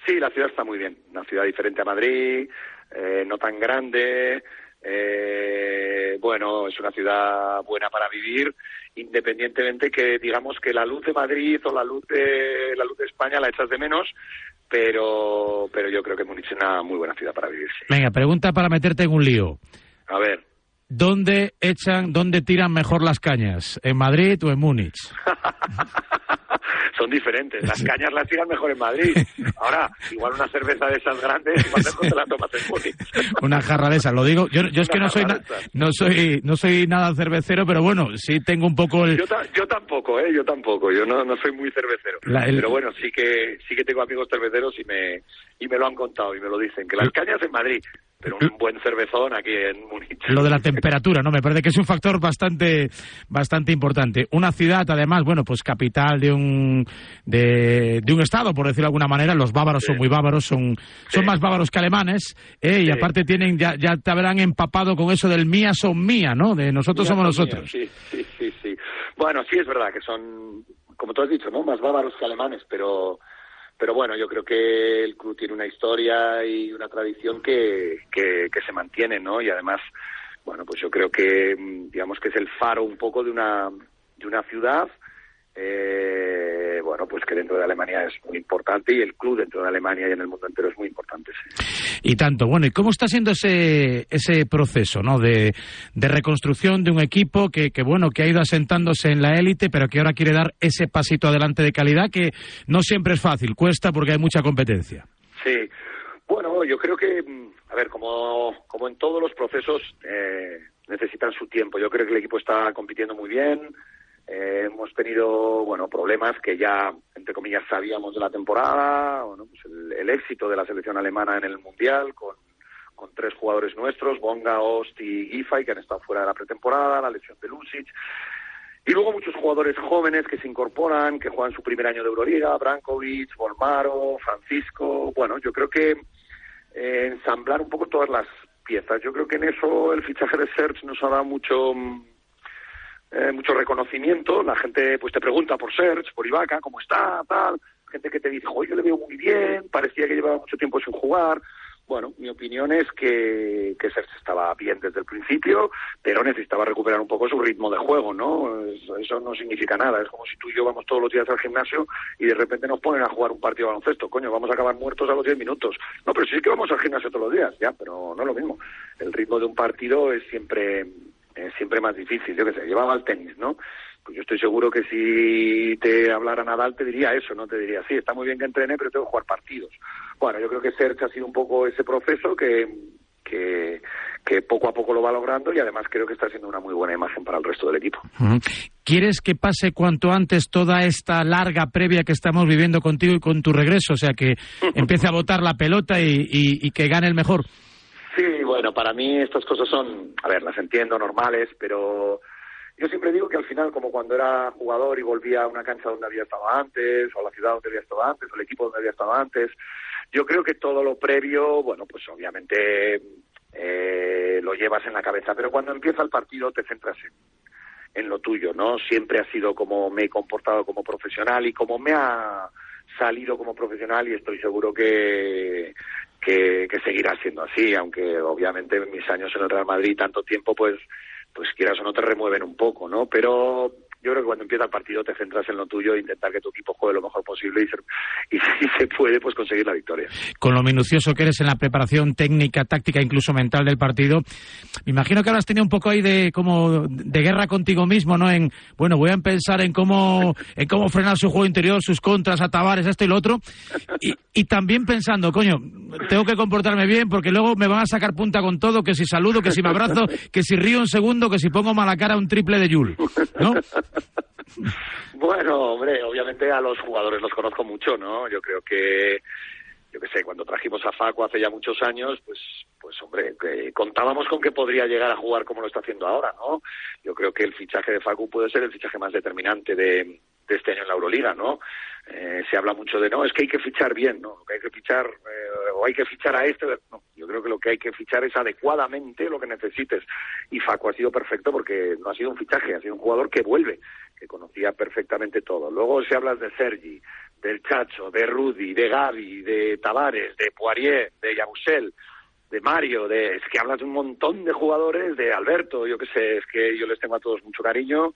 Sí, la ciudad está muy bien. Una ciudad diferente a Madrid, eh, no tan grande. eh, bueno, es una ciudad buena para vivir, independientemente que digamos que la luz de Madrid o la luz de la luz de España la echas de menos, pero pero yo creo que Múnich es una muy buena ciudad para vivir. sí. Venga, pregunta para meterte en un lío. A ver, ¿Dónde echan, dónde tiran mejor las cañas? ¿En Madrid o en Múnich? <laughs> son diferentes. Las cañas las tiran mejor en Madrid. <laughs> Ahora, igual una cerveza de esas grandes, igual mejor te la tomas en Múnich. <laughs> Una jarra de esas, lo digo. Yo, yo es que no soy, na- no soy, no soy nada cervecero, pero bueno, sí tengo un poco el, Yo, ta- yo tampoco, ¿eh? Yo tampoco. Yo no, no soy muy cervecero. La- el- Pero bueno, sí que sí que tengo amigos cerveceros y me y me lo han contado y me lo dicen. Que las cañas en Madrid, pero un buen cervezón aquí en Múnich. lo de la temperatura, ¿no? Me parece que es un factor bastante, bastante importante. Una ciudad, además, bueno, pues capital de un, de, de un estado, por decirlo de alguna manera. Los bávaros son muy bávaros, son, son más bávaros que alemanes, ¿eh? Y aparte tienen, ya, ya te habrán empapado con eso del mía son mía, ¿no? De nosotros somos mía, nosotros. Sí, sí, sí, sí. Bueno, sí es verdad que son, como tú has dicho, ¿no? Más bávaros que alemanes, pero pero bueno, yo creo que el club tiene una historia y una tradición que, que, que se mantiene, ¿no? Y además, bueno, pues yo creo que, mm, digamos que es el faro un poco de una, de una ciudad, eh, bueno, pues que dentro de Alemania es muy importante y el club dentro de Alemania y en el mundo entero es muy importante, sí. Y tanto. Bueno, ¿y cómo está siendo ese, ese proceso, ¿no? De, de reconstrucción de un equipo que, que, bueno, que ha ido asentándose en la élite, pero que ahora quiere dar ese pasito adelante de calidad que no siempre es fácil, cuesta porque hay mucha competencia. Sí, bueno, yo creo que, mm, a ver, como, como en todos los procesos, eh, necesitan su tiempo. Yo creo que el equipo está compitiendo muy bien. Eh, hemos tenido, bueno, problemas que ya, entre comillas, sabíamos de la temporada. Bueno, pues el, el éxito de la selección alemana en el Mundial con, con tres jugadores nuestros, Bonga, Ost y Giffey, que han estado fuera de la pretemporada, la lesión de Lucic. Y luego muchos jugadores jóvenes que se incorporan, que juegan su primer año de Euroliga, Brankovic, Volmaro, Francisco. Bueno, yo creo que eh, ensamblar un poco todas las piezas. Yo creo que en eso el fichaje de Serge nos ha dado mucho mm, eh, mucho reconocimiento. La gente pues te pregunta por Serge, por Ibaka, cómo está, tal. Gente que te dice, oye, yo le veo muy bien, parecía que llevaba mucho tiempo sin jugar. Bueno, mi opinión es que, que Serge estaba bien desde el principio, pero necesitaba recuperar un poco su ritmo de juego, ¿no? Eso, eso no significa nada. Es como si tú y yo vamos todos los días al gimnasio y de repente nos ponen a jugar un partido de baloncesto. Coño, vamos a acabar muertos a los 10 minutos. No, pero sí que vamos al gimnasio todos los días, ya, pero no es lo mismo. El ritmo de un partido es siempre, es siempre más difícil. Yo qué sé, llevaba al tenis, ¿no? Pues yo estoy seguro que si te hablara Nadal te diría eso, ¿no? Te diría, sí, está muy bien que entrene, pero tengo que jugar partidos. Bueno, yo creo que Serge ha sido un poco ese proceso que, que, que poco a poco lo va logrando y además creo que está siendo una muy buena imagen para el resto del equipo. ¿Quieres que pase cuanto antes toda esta larga previa que estamos viviendo contigo y con tu regreso? O sea, que <laughs> empiece a botar la pelota y, y- y que gane el mejor. Sí, bueno, para mí estas cosas son, a ver, las entiendo normales, pero yo siempre digo que al final, como cuando era jugador y volvía a una cancha donde había estado antes, o a la ciudad donde había estado antes, o al equipo donde había estado antes, yo creo que todo lo previo, bueno, pues obviamente eh, lo llevas en la cabeza, pero cuando empieza el partido te centras en, en lo tuyo, ¿no? Siempre ha sido como me he comportado como profesional y como me ha salido como profesional y estoy seguro que, que, seguirá siendo así, aunque obviamente mis años en el Real Madrid, tanto tiempo, pues, pues quieras o no te remueven un poco, ¿no? Pero yo creo que cuando empieza el partido te centras en lo tuyo e intentar que tu equipo juegue lo mejor posible y, ser- y si se puede, pues conseguir la victoria. Con lo minucioso que eres en la preparación técnica, táctica, incluso mental del partido, me imagino que ahora has tenido un poco ahí de como de guerra contigo mismo, ¿no? En bueno, voy a pensar en cómo en cómo frenar su juego interior, sus contras, a esto y lo otro, y, y también pensando, coño, tengo que comportarme bien porque luego me van a sacar punta con todo, que si saludo, que si me abrazo, que si río un segundo, que si pongo mala cara un triple de Yul, ¿no? Bueno, hombre, obviamente a los jugadores los conozco mucho, ¿no? Yo creo que, yo qué sé, cuando trajimos a Facu hace ya muchos años, pues, pues hombre, que contábamos con que podría llegar a jugar como lo está haciendo ahora, ¿no? Yo creo que el fichaje de Facu puede ser el fichaje más determinante de, de este año en la Euroliga, ¿no? Eh, se habla mucho de, no, es que hay que fichar bien, ¿no? Que hay que fichar, eh, o hay que fichar a este, no, yo creo que lo que hay que fichar es adecuadamente lo que necesites. Y Facu ha sido perfecto porque no ha sido un fichaje, ha sido un jugador que vuelve, que conocía perfectamente todo. Luego si hablas de Sergi, del Chacho, de Rudy, de Gaby, de Tavares, de Poirier, de Yabusel, de Mario, de, es que hablas de un montón de jugadores, de Alberto, yo qué sé, es que yo les tengo a todos mucho cariño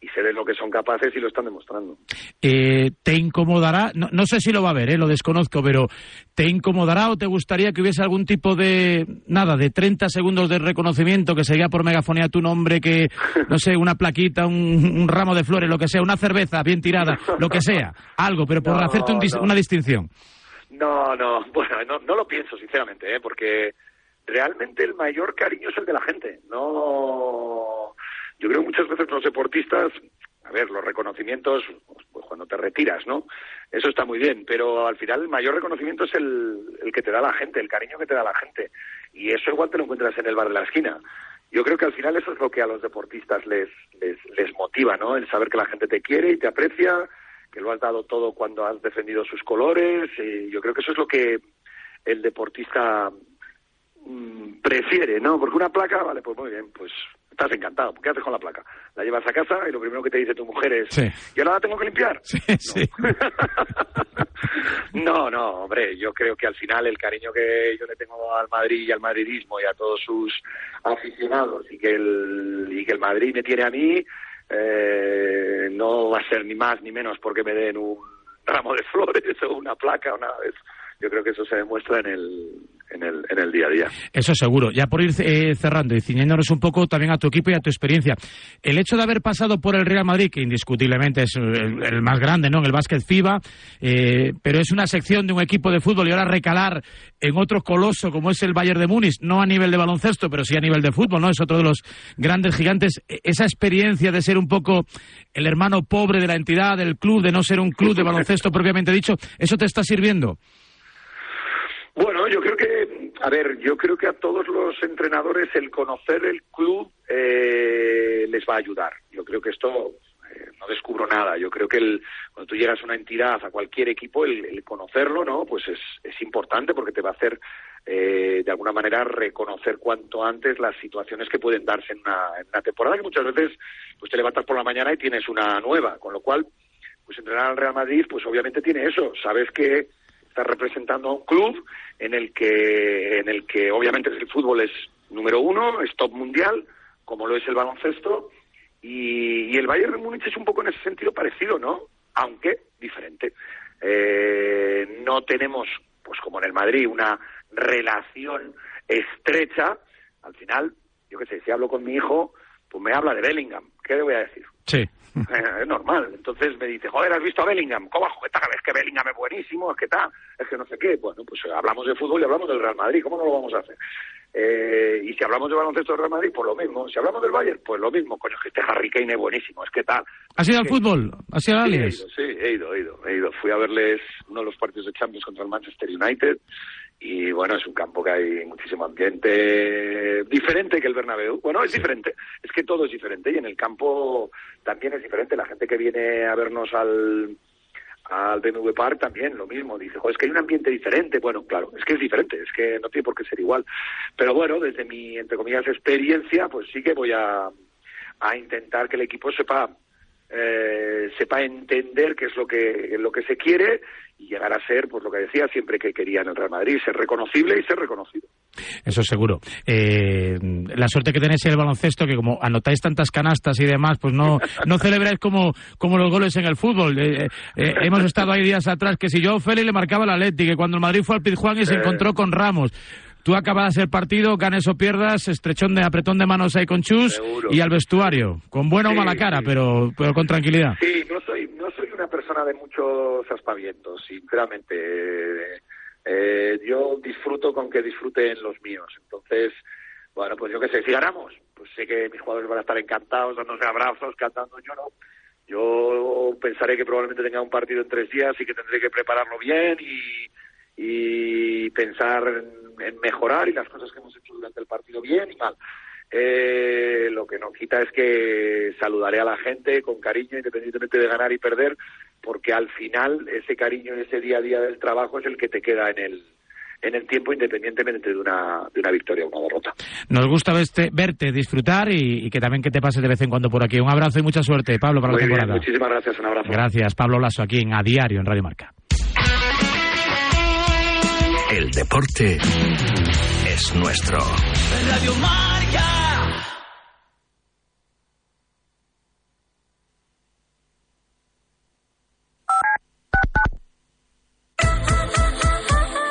y sé de lo que son capaces y lo están demostrando. Eh, ¿Te incomodará? No, no sé si lo va a ver, eh, lo desconozco, pero ¿te incomodará o te gustaría que hubiese algún tipo de, nada, de 30 segundos de reconocimiento que seguía por megafonía tu nombre, que, no sé, una plaquita, un, un ramo de flores, lo que sea, una cerveza bien tirada, lo que sea, algo, pero por <laughs> No, hacerte un no. una distinción? No, no, bueno, no, no lo pienso sinceramente, ¿eh? porque realmente el mayor cariño es el de la gente. No, yo creo que muchas veces los deportistas, a ver, los reconocimientos, pues cuando te retiras, ¿no? Eso está muy bien, pero al final el mayor reconocimiento es el, que te da la gente, el cariño que te da la gente. Y eso igual te lo encuentras en el bar de la esquina. Yo creo que al final eso es lo que a los deportistas les, les, les motiva, ¿no? El saber que la gente te quiere y te aprecia, que lo has dado todo cuando has defendido sus colores. Y yo creo que eso es lo que el deportista mm, prefiere, ¿no? Porque una placa, vale, pues muy bien, pues estás encantado. ¿Qué haces con la placa? La llevas a casa y lo primero que te dice tu mujer es, Sí. ¿y ahora la tengo que limpiar? Sí, sí. <laughs> No, no, hombre, yo creo que al final el cariño que yo le tengo al Madrid y al madridismo y a todos sus aficionados y que el, y que el Madrid me tiene a mí, eh, no va a ser ni más ni menos porque me den un ramo de <laughs> flores o una placa o nada de eso. Yo creo que eso se demuestra en el, en el, en el día a día. Eso seguro. Ya por ir eh, cerrando y ciñéndonos un poco también a tu equipo y a tu experiencia. El hecho de haber pasado por el Real Madrid, que indiscutiblemente es el, más grande ¿no? en el básquet FIBA, eh, pero es una sección de un equipo de fútbol y ahora recalar en otro coloso como es el Bayern de Múnich, no a nivel de baloncesto, pero sí a nivel de fútbol, ¿no? Es otro de los grandes gigantes. E- Esa experiencia de ser un poco el hermano pobre de la entidad, del club, de no ser un club de baloncesto propiamente dicho, ¿eso te está sirviendo? Bueno, yo creo que, a ver, yo creo que a todos los entrenadores el conocer el club eh, les va a ayudar. Yo creo que esto eh, no descubro nada. Yo creo que el, cuando tú llegas a una entidad, a cualquier equipo, el, el conocerlo, ¿no? Pues es, es importante porque te va a hacer eh, de alguna manera reconocer cuanto antes las situaciones que pueden darse en una, en una temporada que muchas veces pues te levantas por la mañana y tienes una nueva, con lo cual pues entrenar al Real Madrid pues obviamente tiene eso, sabes que estás representando a un club en el que en el que obviamente el fútbol es número uno, es top mundial, como lo es el baloncesto y, y el Bayern de Múnich es un poco en ese sentido parecido, ¿no? Aunque diferente. Eh, no tenemos, pues como en el Madrid, una relación estrecha. Al final, yo qué sé, si hablo con mi hijo, pues me habla de Bellingham. ¿Qué le voy a decir? Sí. Eh, es normal. Entonces me dice, joder, ¿has visto a Bellingham? ¿Cómo? Joder, tal, es que Bellingham es buenísimo, es que tal, es que no sé qué. Bueno, pues hablamos de fútbol y hablamos del Real Madrid, ¿cómo no lo vamos a hacer? Eh, y si hablamos de baloncesto del Real Madrid, pues lo mismo. Si hablamos del Bayern, pues lo mismo. Coño, que este Harry Kane es buenísimo, es que tal. ¿Has ido al fútbol? ¿Has ido al Sí, he ido, sí, he ido, he ido, he ido. Fui a verles uno de los partidos de Champions contra el Manchester United y bueno, es un campo que hay muchísimo ambiente diferente que el Bernabéu. Bueno, es diferente, es que todo es diferente y en el campo también es diferente. La gente que viene a vernos al al BMW Park también lo mismo, dice, "Joder, es que hay un ambiente diferente. Bueno, claro, es que es diferente, es que no tiene por qué ser igual. Pero bueno, desde mi, entre comillas, experiencia, pues sí que voy a, a intentar que el equipo sepa eh, sepa entender qué es lo que lo que se quiere y llegar a ser, pues lo que decía siempre que quería en el Real Madrid, ser reconocible y ser reconocido. Eso seguro. Eh, la suerte que tenéis en el baloncesto, que como anotáis tantas canastas y demás, pues no, no <laughs> celebráis como, como los goles en el fútbol. Eh, eh, hemos estado ahí días atrás que si yo Félix le marcaba el Atleti, que cuando el Madrid fue al Pizjuán y se Eh. encontró con Ramos. Tú acabas el partido, ganes o pierdas, estrechón de apretón de manos ahí con Chus Seguro. y al vestuario, con buena o mala cara, sí. pero, pero con tranquilidad. Sí, no soy, persona de muchos aspavientos, sinceramente. Eh, eh, yo disfruto con que disfruten los míos. Entonces, bueno, pues yo qué sé, si ganamos, pues sé que mis jugadores van a estar encantados, dándose abrazos, cantando, yo no. Yo pensaré que probablemente tenga un partido en tres días y que tendré que prepararlo bien y, pensar en, en mejorar y las cosas que hemos hecho durante el partido bien y mal. Eh, lo que no quita es que saludaré a la gente con cariño, independientemente de ganar y perder, porque al final ese cariño en ese día a día del trabajo es el que te queda en el en el tiempo, independientemente de una de una victoria o una derrota. Nos gusta verte, verte disfrutar y, y que también que te pases de vez en cuando por aquí. Un abrazo y mucha suerte, Pablo, para Muy la bien, temporada. muchísimas gracias, un abrazo. Gracias, Pablo Lasso, aquí en A Diario, en Radio Marca. El deporte es nuestro. Radio Marca.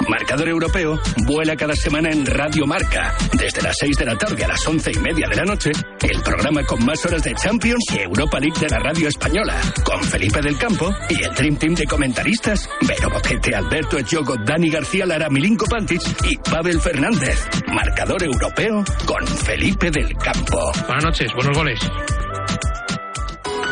Marcador Europeo vuela cada semana en Radio Marca. Desde las 6 de la tarde a las 11 y media de la noche, el programa con más horas de Champions y Europa League de la radio española. Con Felipe del Campo y el Dream Team de comentaristas. Vero Boquete, Alberto Echogo, Dani García Lara, Milinko Pantic y Pavel Fernández. Marcador Europeo con Felipe del Campo. Buenas noches, buenos goles.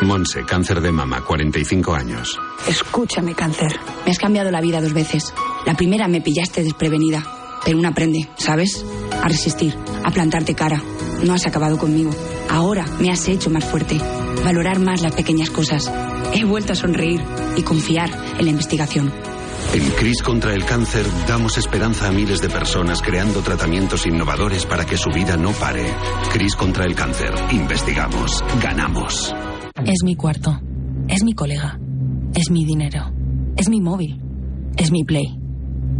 Monse, cáncer de mama, 45 años. Escúchame, cáncer. Me has cambiado la vida dos veces. La primera me pillaste desprevenida. Pero uno aprende, ¿sabes? A resistir, a plantarte cara. No has acabado conmigo. Ahora me has hecho más fuerte. Valorar más las pequeñas cosas. He vuelto a sonreír y confiar en la investigación. En CRIS contra el cáncer damos esperanza a miles de personas creando tratamientos innovadores para que su vida no pare. CRIS contra el cáncer. Investigamos. Ganamos. Es mi cuarto. Es mi colega. Es mi dinero. Es mi móvil. Es mi play.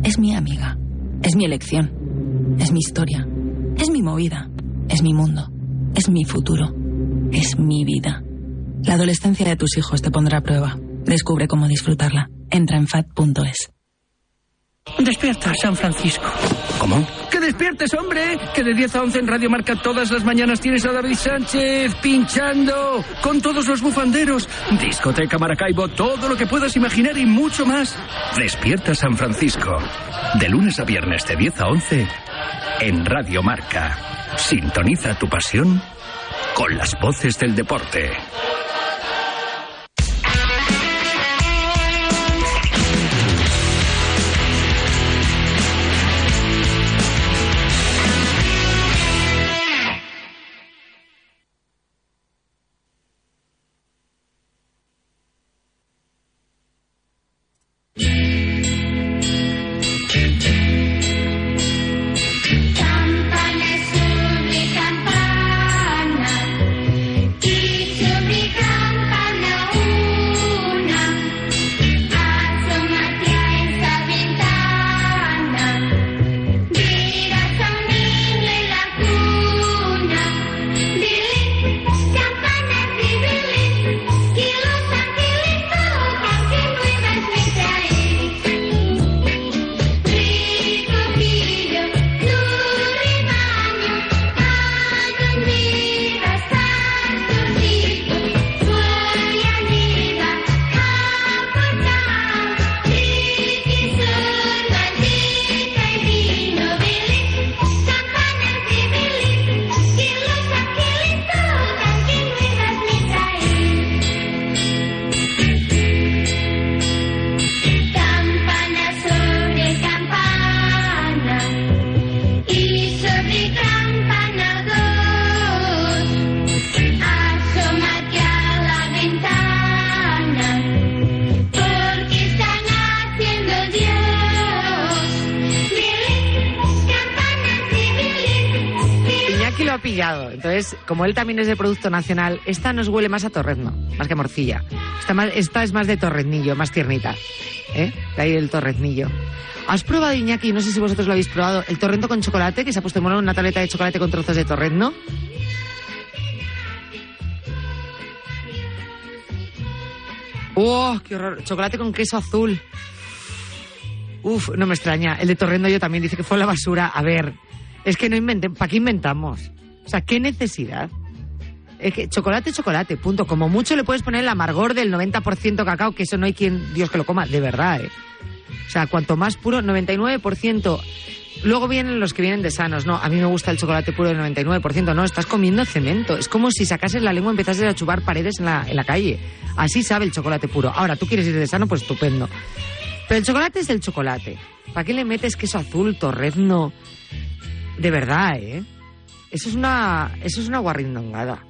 Es mi amiga. Es mi elección. Es mi historia. Es mi movida. Es mi mundo. Es mi futuro. Es mi vida. La adolescencia de tus hijos te pondrá a prueba. Descubre cómo disfrutarla. Entra en fat.es. Despierta, San Francisco. ¿Cómo? ¡Que despiertes, hombre! Que de 10 a 11 en Radio Marca todas las mañanas tienes a David Sánchez pinchando con todos los bufanderos. Discoteca Maracaibo, todo lo que puedas imaginar y mucho más. Despierta San Francisco. De lunes a viernes de 10 a 11 en Radio Marca. Sintoniza tu pasión con las voces del deporte. Como él también es de producto nacional, esta nos huele más a torrezno, más que a morcilla. Esta, más- es más de torreznillo, más tiernita. ¿Eh? De ahí el torreznillo. ¿Has probado, Iñaki, no sé si vosotros lo habéis probado, el torrento con chocolate, que se ha puesto en una tableta de chocolate con trozos de torrezno? ¡Oh, qué horror! Chocolate con queso azul. Uf, no me extraña. El de Torrendo yo también dice que fue la basura. A ver, es que no inventen. ¿Para qué inventamos? O sea, ¿qué necesidad? Es que chocolate, chocolate, punto. Como mucho le puedes poner el amargor del 90% cacao, que eso no hay quien, Dios que lo coma, de verdad, ¿eh? O sea, cuanto más puro, 99%. Luego vienen los que vienen de sanos. No, a mí me gusta el chocolate puro del 99%. No, estás comiendo cemento. Es como si sacases la lengua y empezases a chupar paredes en la, en la calle. Así sabe el chocolate puro. Ahora, tú quieres ir de sano, pues estupendo. Pero el chocolate es el chocolate. ¿Para qué le metes queso azul, torrezno? De verdad, ¿eh? Eso es una, eso es una guarrindongada.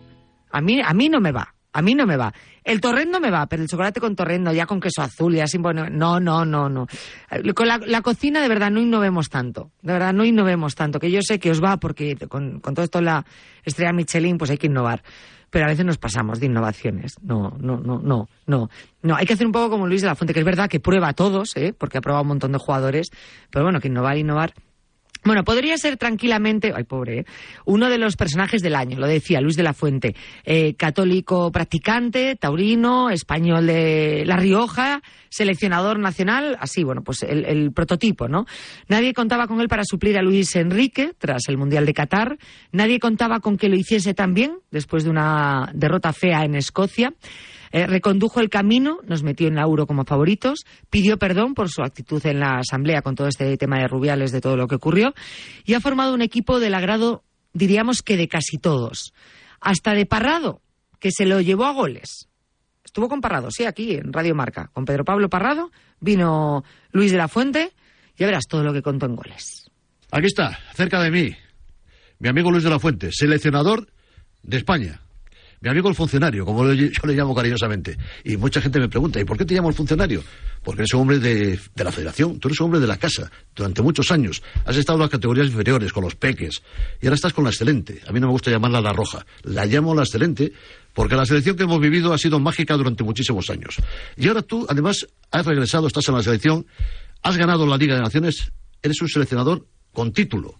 A mí, a mí no me va. A mí no me va. El torrendo me va, pero el chocolate con torrendo, ya con queso azul, ya sin poner... No, no, no, no. Eh, Con la, la cocina, de verdad, no innovemos tanto. De verdad, no innovemos tanto. Que yo sé que os va, porque con, con todo esto la estrella Michelin, pues hay que innovar. Pero a veces nos pasamos de innovaciones. No, no, no, no, no. No, hay que hacer un poco como Luis de la Fuente, que es verdad que prueba a todos, ¿eh? porque ha probado un montón de jugadores. Pero bueno, que innovar, innovar. Bueno, podría ser tranquilamente, ay pobre, ¿eh? uno de los personajes del año, lo decía Luis de la Fuente, eh, católico practicante, taurino, español de La Rioja, seleccionador nacional, así, bueno, pues el, el prototipo, ¿no? Nadie contaba con él para suplir a Luis Enrique tras el Mundial de Qatar, nadie contaba con que lo hiciese tan bien después de una derrota fea en Escocia. Eh, recondujo el camino, nos metió en la Euro como favoritos, pidió perdón por su actitud en la Asamblea con todo este tema de Rubiales, de todo lo que ocurrió, y ha formado un equipo del agrado, diríamos que de casi todos. Hasta de Parrado, que se lo llevó a goles. Estuvo con Parrado, sí, aquí en Radio Marca, con Pedro Pablo Parrado, vino Luis de la Fuente, ya verás todo lo que contó en goles. Aquí está, cerca de mí, mi amigo Luis de la Fuente, seleccionador de España. Mi amigo el funcionario, como yo le llamo cariñosamente. Y mucha gente me pregunta, ¿y por qué te llamo el funcionario? Porque eres un hombre de, de la federación, tú eres un hombre de la casa, durante muchos años. Has estado en las categorías inferiores, con los peques, y ahora estás con la excelente. A mí no me gusta llamarla la roja, la llamo la excelente porque la selección que hemos vivido ha sido mágica durante muchísimos años. Y ahora tú, además, has regresado, estás en la selección, has ganado la Liga de Naciones, eres un seleccionador con título.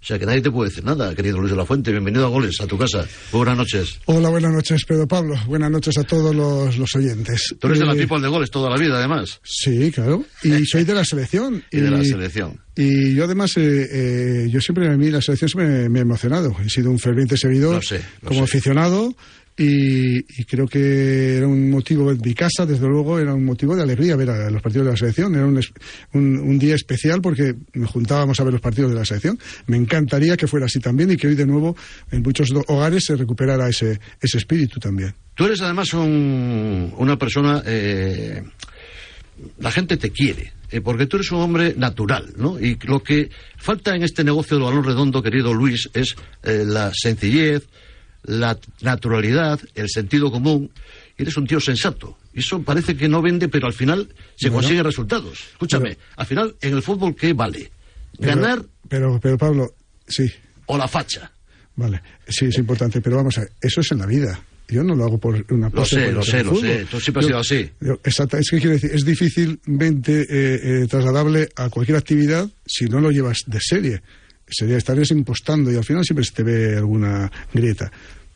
O sea que nadie te puede decir nada, querido Luis de la Fuente. Bienvenido a Goles, a tu casa. Buenas noches. Hola, buenas noches, Pedro Pablo. Buenas noches a todos los, los oyentes. Tú eres de la Eh, people de Goles toda la vida, además. Sí, claro. Y soy de la selección. Y de la selección. Y yo además, eh, eh, yo siempre, a mí la selección siempre me ha emocionado. He sido un ferviente seguidor Lo sé, lo como sé. aficionado y, creo que era un motivo, en mi casa, desde luego, era un motivo de alegría ver a los partidos de la selección. Era un, un, un día especial porque nos juntábamos a ver los partidos de la selección. Me encantaría que fuera así también y que hoy de nuevo en muchos hogares se recuperara ese, ese espíritu también. Tú eres además un- una persona... eh, la gente te quiere, eh, porque tú eres un hombre natural, ¿no? Y lo que falta en este negocio del balón redondo, querido Luis, es eh, la sencillez, la naturalidad, el sentido común. Y eres un tío sensato. Eso parece que no vende, pero al final se Bueno. consiguen resultados. Escúchame, al final, en el fútbol, ¿qué vale? ¿Ganar Pero, pero Pablo, sí. o la facha? Vale, sí, es importante, pero vamos a ver, eso es en la vida. Yo no lo hago por una Lo sé, lo sé, lo sé. Tú siempre has Yo- sido así. yo- exacto, es que quiero decir, es difícilmente eh, eh, trasladable a cualquier actividad si no lo llevas de serie. Sería estarías impostando y al final siempre se te ve alguna grieta.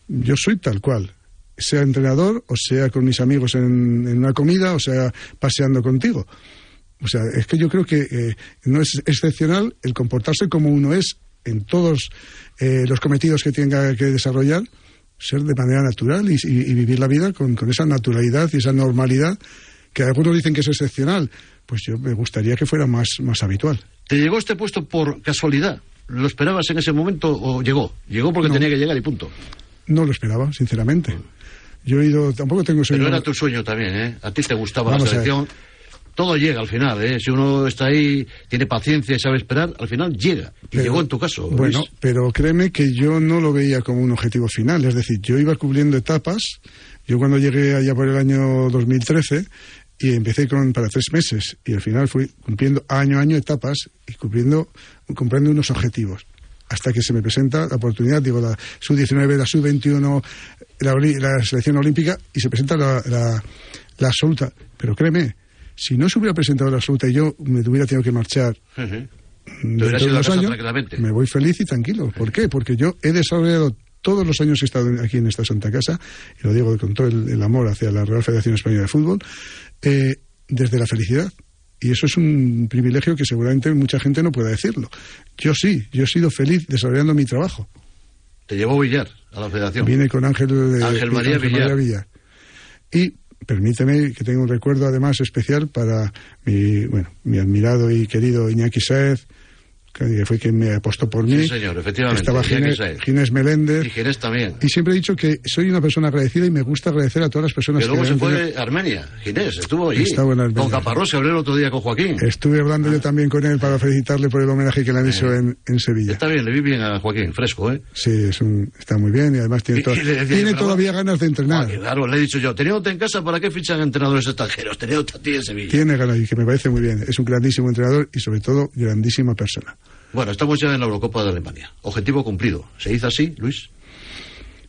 Yo soy tal cual, sea entrenador o sea con mis amigos en, en una comida o sea paseando contigo. O sea, es que yo creo que eh, no es excepcional el comportarse como uno es en todos eh, los cometidos que tenga que desarrollar, ser de manera natural y, vivir la vida con, con esa naturalidad y esa normalidad que algunos dicen que es excepcional. Pues yo me gustaría que fuera más, más habitual. ¿Te llegó este puesto por casualidad? ¿Lo esperabas en ese momento o llegó? Llegó porque No. tenía que llegar y punto. No lo esperaba, sinceramente. Yo he ido, tampoco tengo Pero sueño- era tu sueño también, ¿eh? A ti te gustaba Vamos la selección. Todo llega al final, ¿eh? Si uno está ahí, tiene paciencia y sabe esperar, al final llega. Y Pero- llegó en tu caso. Bueno, pero créeme que yo no lo veía como un objetivo final. Es decir, yo iba cubriendo etapas. Yo cuando llegué allá por el año 2013 y empecé con para tres meses y al final fui cumpliendo año a año etapas y cumpliendo, cumpliendo unos objetivos. hasta que se me presenta la oportunidad, digo, la sub-19, la sub-21, la, la selección olímpica, y se presenta la, la- la absoluta. Pero créeme, si no se hubiera presentado la absoluta y yo me hubiera tenido que marchar hubieras dentro de casa años, me voy feliz y tranquilo. ¿Por qué? Porque yo he desarrollado todos los años que he estado aquí en esta Santa Casa, y lo digo con todo el, el amor hacia la Real Federación Española de Fútbol, eh, desde la felicidad. Y eso es un privilegio que seguramente mucha gente no pueda decirlo. Yo sí, yo he sido feliz desarrollando mi trabajo. Te llevó Villar a la federación. Vine con Ángel, Ángel María Villar. Villar. Y permíteme que tenga un recuerdo además especial para mi, bueno, mi admirado y querido Iñaki Saez, que fue quien me apostó por mí. Sí, señor, efectivamente. Estaba Ginés. Ginés Meléndez. Y Ginés también. Y siempre he dicho que soy una persona agradecida y me gusta agradecer a todas las personas Que luego que se fue tenido- a Armenia. Ginés, estuvo allí. Estaba en Armenia. Con Caparrós se habló el otro día con Joaquín. Estuve hablando yo también con él para felicitarle por el homenaje que le han hecho en, en Sevilla. Está bien, le vi bien a Joaquín, fresco, ¿eh? Sí, es un- está muy bien y además tiene, Y- to- y decía, tiene todavía ganas de entrenar. Ah, Claro, le he dicho yo, teniéndote en casa, ¿para qué fichan entrenadores extranjeros? Teniéndote a ti en Sevilla. Tiene ganas y que me parece muy bien. Es un grandísimo entrenador y sobre todo grandísima persona. Bueno, estamos ya en la Eurocopa de Alemania. Objetivo cumplido. ¿Se dice así, Luis?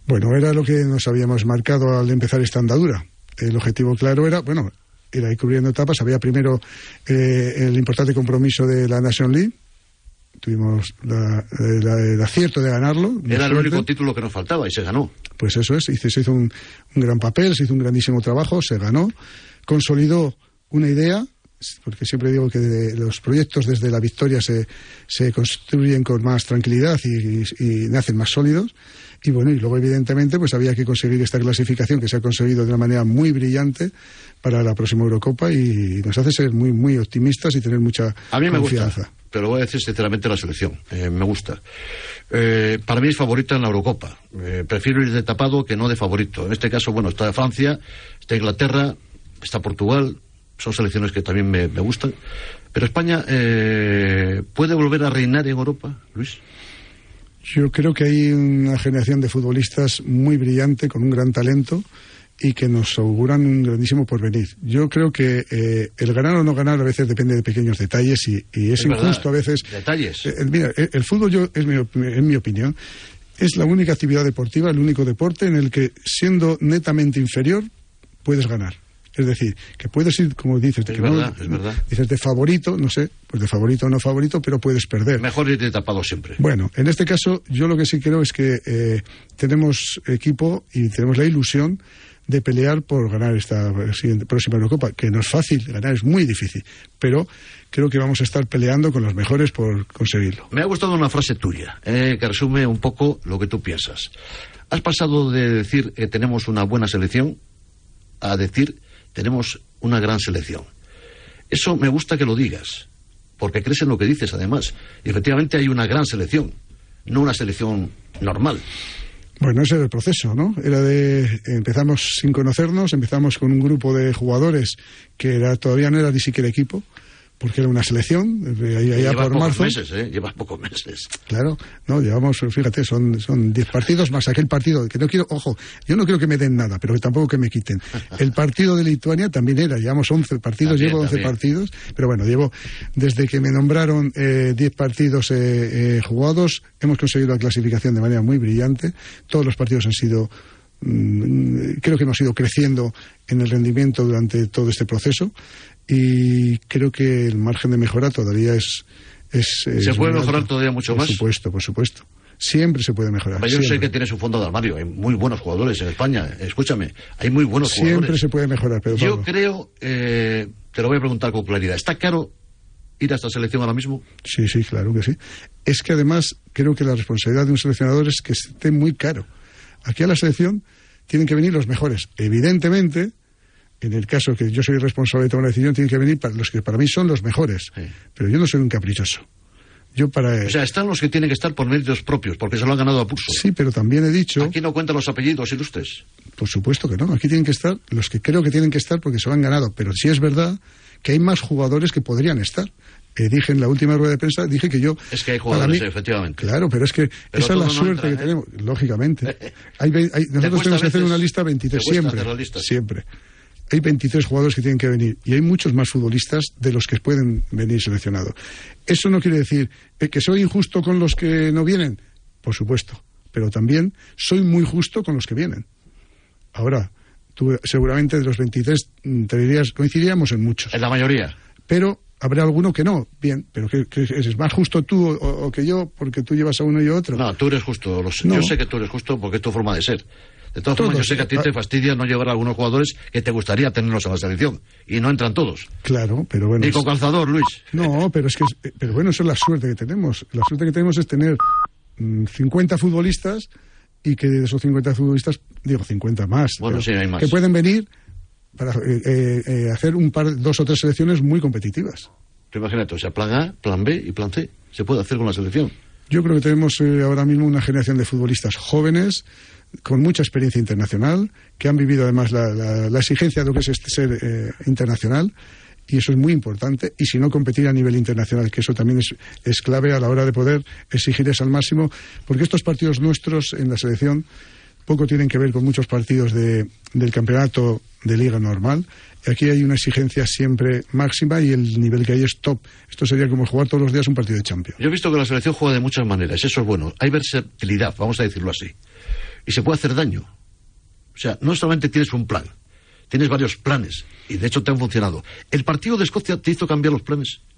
Bueno, era lo que nos habíamos marcado al empezar esta andadura. El objetivo claro era, bueno, era ir cubriendo etapas. Había primero eh, el importante compromiso de la Nation League. Tuvimos la- la- el acierto de ganarlo. Era el único título que nos faltaba y se ganó. Pues eso es, hizo- se hizo un, un gran papel, se hizo un grandísimo trabajo, se ganó, consolidó una idea, porque siempre digo que de- los proyectos desde la victoria se, se construyen con más tranquilidad y, y- y nacen más sólidos. Y bueno, y luego evidentemente pues había que conseguir esta clasificación que se ha conseguido de una manera muy brillante para la próxima Eurocopa y nos hace ser muy, muy optimistas y tener mucha A mí me confianza. gusta, pero voy a decir sinceramente la selección. Eh, me gusta. Eh, para mí es favorita en la Eurocopa. Eh, prefiero ir de tapado que no de favorito. En este caso, bueno, está Francia, está Inglaterra, está Portugal. Son selecciones que también me, me gustan. Pero España eh, puede volver a reinar en Europa, Luis. Yo creo que hay una generación de futbolistas muy brillante, con un gran talento y que nos auguran un grandísimo porvenir. Yo creo que eh, el ganar o no ganar a veces depende de pequeños detalles y, y es, Es verdad, injusto a veces. Detalles. Eh, mira, el, el fútbol, yo, es mi, en mi opinión, es la única actividad deportiva, el único deporte en el que, siendo netamente inferior, puedes ganar. Es decir, que puedes ir, como dices, de Es que no- verdad, es verdad. dices de favorito, no sé, pues de favorito o no favorito, pero puedes perder. Mejor ir de tapado siempre. Bueno, en este caso yo lo que sí creo es que eh, tenemos equipo y tenemos la ilusión de pelear por ganar esta siguiente, próxima Eurocopa, que no es fácil, ganar es muy difícil, pero creo que vamos a estar peleando con los mejores por conseguirlo. Me ha gustado una frase tuya, eh, que resume un poco lo que tú piensas. Has pasado de decir que tenemos una buena selección a decir tenemos una gran selección. Eso me gusta que lo digas, porque crees en lo que dices además. Y efectivamente hay una gran selección, no una selección normal. Bueno, ese era el proceso, ¿no? Era de empezamos sin conocernos, empezamos con un grupo de jugadores que era todavía no era ni siquiera equipo, porque era una selección, eh, allá por marzo. meses, ¿eh? Llevas pocos meses. Claro, no, llevamos, fíjate, son son 10 partidos más aquel partido, que no quiero, ojo, yo no quiero que me den nada, pero que tampoco que me quiten. <laughs> El partido de Lituania también era, llevamos 11 partidos, También, llevo 11 también. partidos, pero bueno, llevo, desde que me nombraron eh, 10 partidos eh, eh, jugados, hemos conseguido la clasificación de manera muy brillante, todos los partidos han sido mm, creo que hemos ido creciendo en el rendimiento durante todo este proceso y creo que el margen de mejora todavía es... es- ¿Se es puede mejorar alto. todavía mucho más? Por supuesto, por supuesto. Siempre se puede mejorar. Yo sé siempre. que tienes un fondo de armario, hay muy buenos jugadores en España. Escúchame, hay muy buenos Siempre jugadores. se puede mejorar, pero Yo Pablo, creo, eh, te lo voy a preguntar con claridad, ¿está caro ir a esta selección ahora mismo? Sí, sí, claro que sí. Es que además creo que la responsabilidad de un seleccionador es que esté muy caro. Aquí a la selección tienen que venir los mejores. Evidentemente, en el caso que yo soy responsable de tomar la decisión, tienen que venir para los que para mí son los mejores. Pero yo no soy un caprichoso. Yo para... O sea, están los que tienen que estar por méritos propios, porque se lo han ganado a pulso. Sí, pero también he dicho... Aquí no cuentan los apellidos ilustres. Por supuesto que no. Aquí tienen que estar los que creo que tienen que estar porque se lo han ganado. Pero sí es verdad que hay más jugadores que podrían estar. Eh, dije en la última rueda de prensa, dije que yo... Es que hay jugadores, mí- efectivamente. Claro, pero es que Pero esa es la no suerte que ¿eh? tenemos, lógicamente. <laughs> Hay hay- nosotros tenemos que hacer una lista 23 ¿Te cuesta siempre. lista? Siempre. Hay 23 jugadores que tienen que venir y hay muchos más futbolistas de los que pueden venir seleccionados. Eso no quiere decir eh, que soy injusto con los que no vienen, por supuesto, pero también soy muy justo con los que vienen. Ahora, tú seguramente de los 23 mm, te dirías, coincidiríamos en muchos. En la mayoría. Pero habrá alguno que no. Bien, pero que, que eres más justo tú o, o que yo porque tú llevas a uno y a otro. No, tú eres justo. lo sé. No. Yo sé que tú eres justo porque es tu forma de ser. De todas formas, yo sé que a ti te Ah. fastidia no llevar a algunos jugadores que te gustaría tenerlos en la selección. Y no entran todos. Claro, pero bueno. Ni con calzador, Luis. No, pero es que, es- pero bueno, esa es la suerte que tenemos. La suerte que tenemos es tener mm, 50 futbolistas y que de esos 50 futbolistas, digo 50 más, Bueno, sí, hay más. que pueden venir para eh, eh, eh, hacer un par, dos o tres selecciones muy competitivas. Tú imagínate, o sea, plan A, plan B y plan C. Se puede hacer con la selección. Yo creo que tenemos eh, ahora mismo una generación de futbolistas jóvenes con mucha experiencia internacional, que han vivido además la, exigencia de lo que es este ser eh, internacional, y eso es muy importante, y si no competir a nivel internacional, que eso también es, es clave a la hora de poder exigir eso al máximo, porque estos partidos nuestros en la selección poco tienen que ver con muchos partidos de- del campeonato de liga normal. Aquí hay una exigencia siempre máxima y el nivel que hay es top. Esto sería como jugar todos los días un partido de Champions. Yo he visto que la selección juega de muchas maneras. Eso es bueno. Hay versatilidad, vamos a decirlo así. Y se puede hacer daño. O sea, no solamente tienes un plan, tienes varios planes. Y de hecho te han funcionado. ¿El partido de Escocia te hizo cambiar los planes?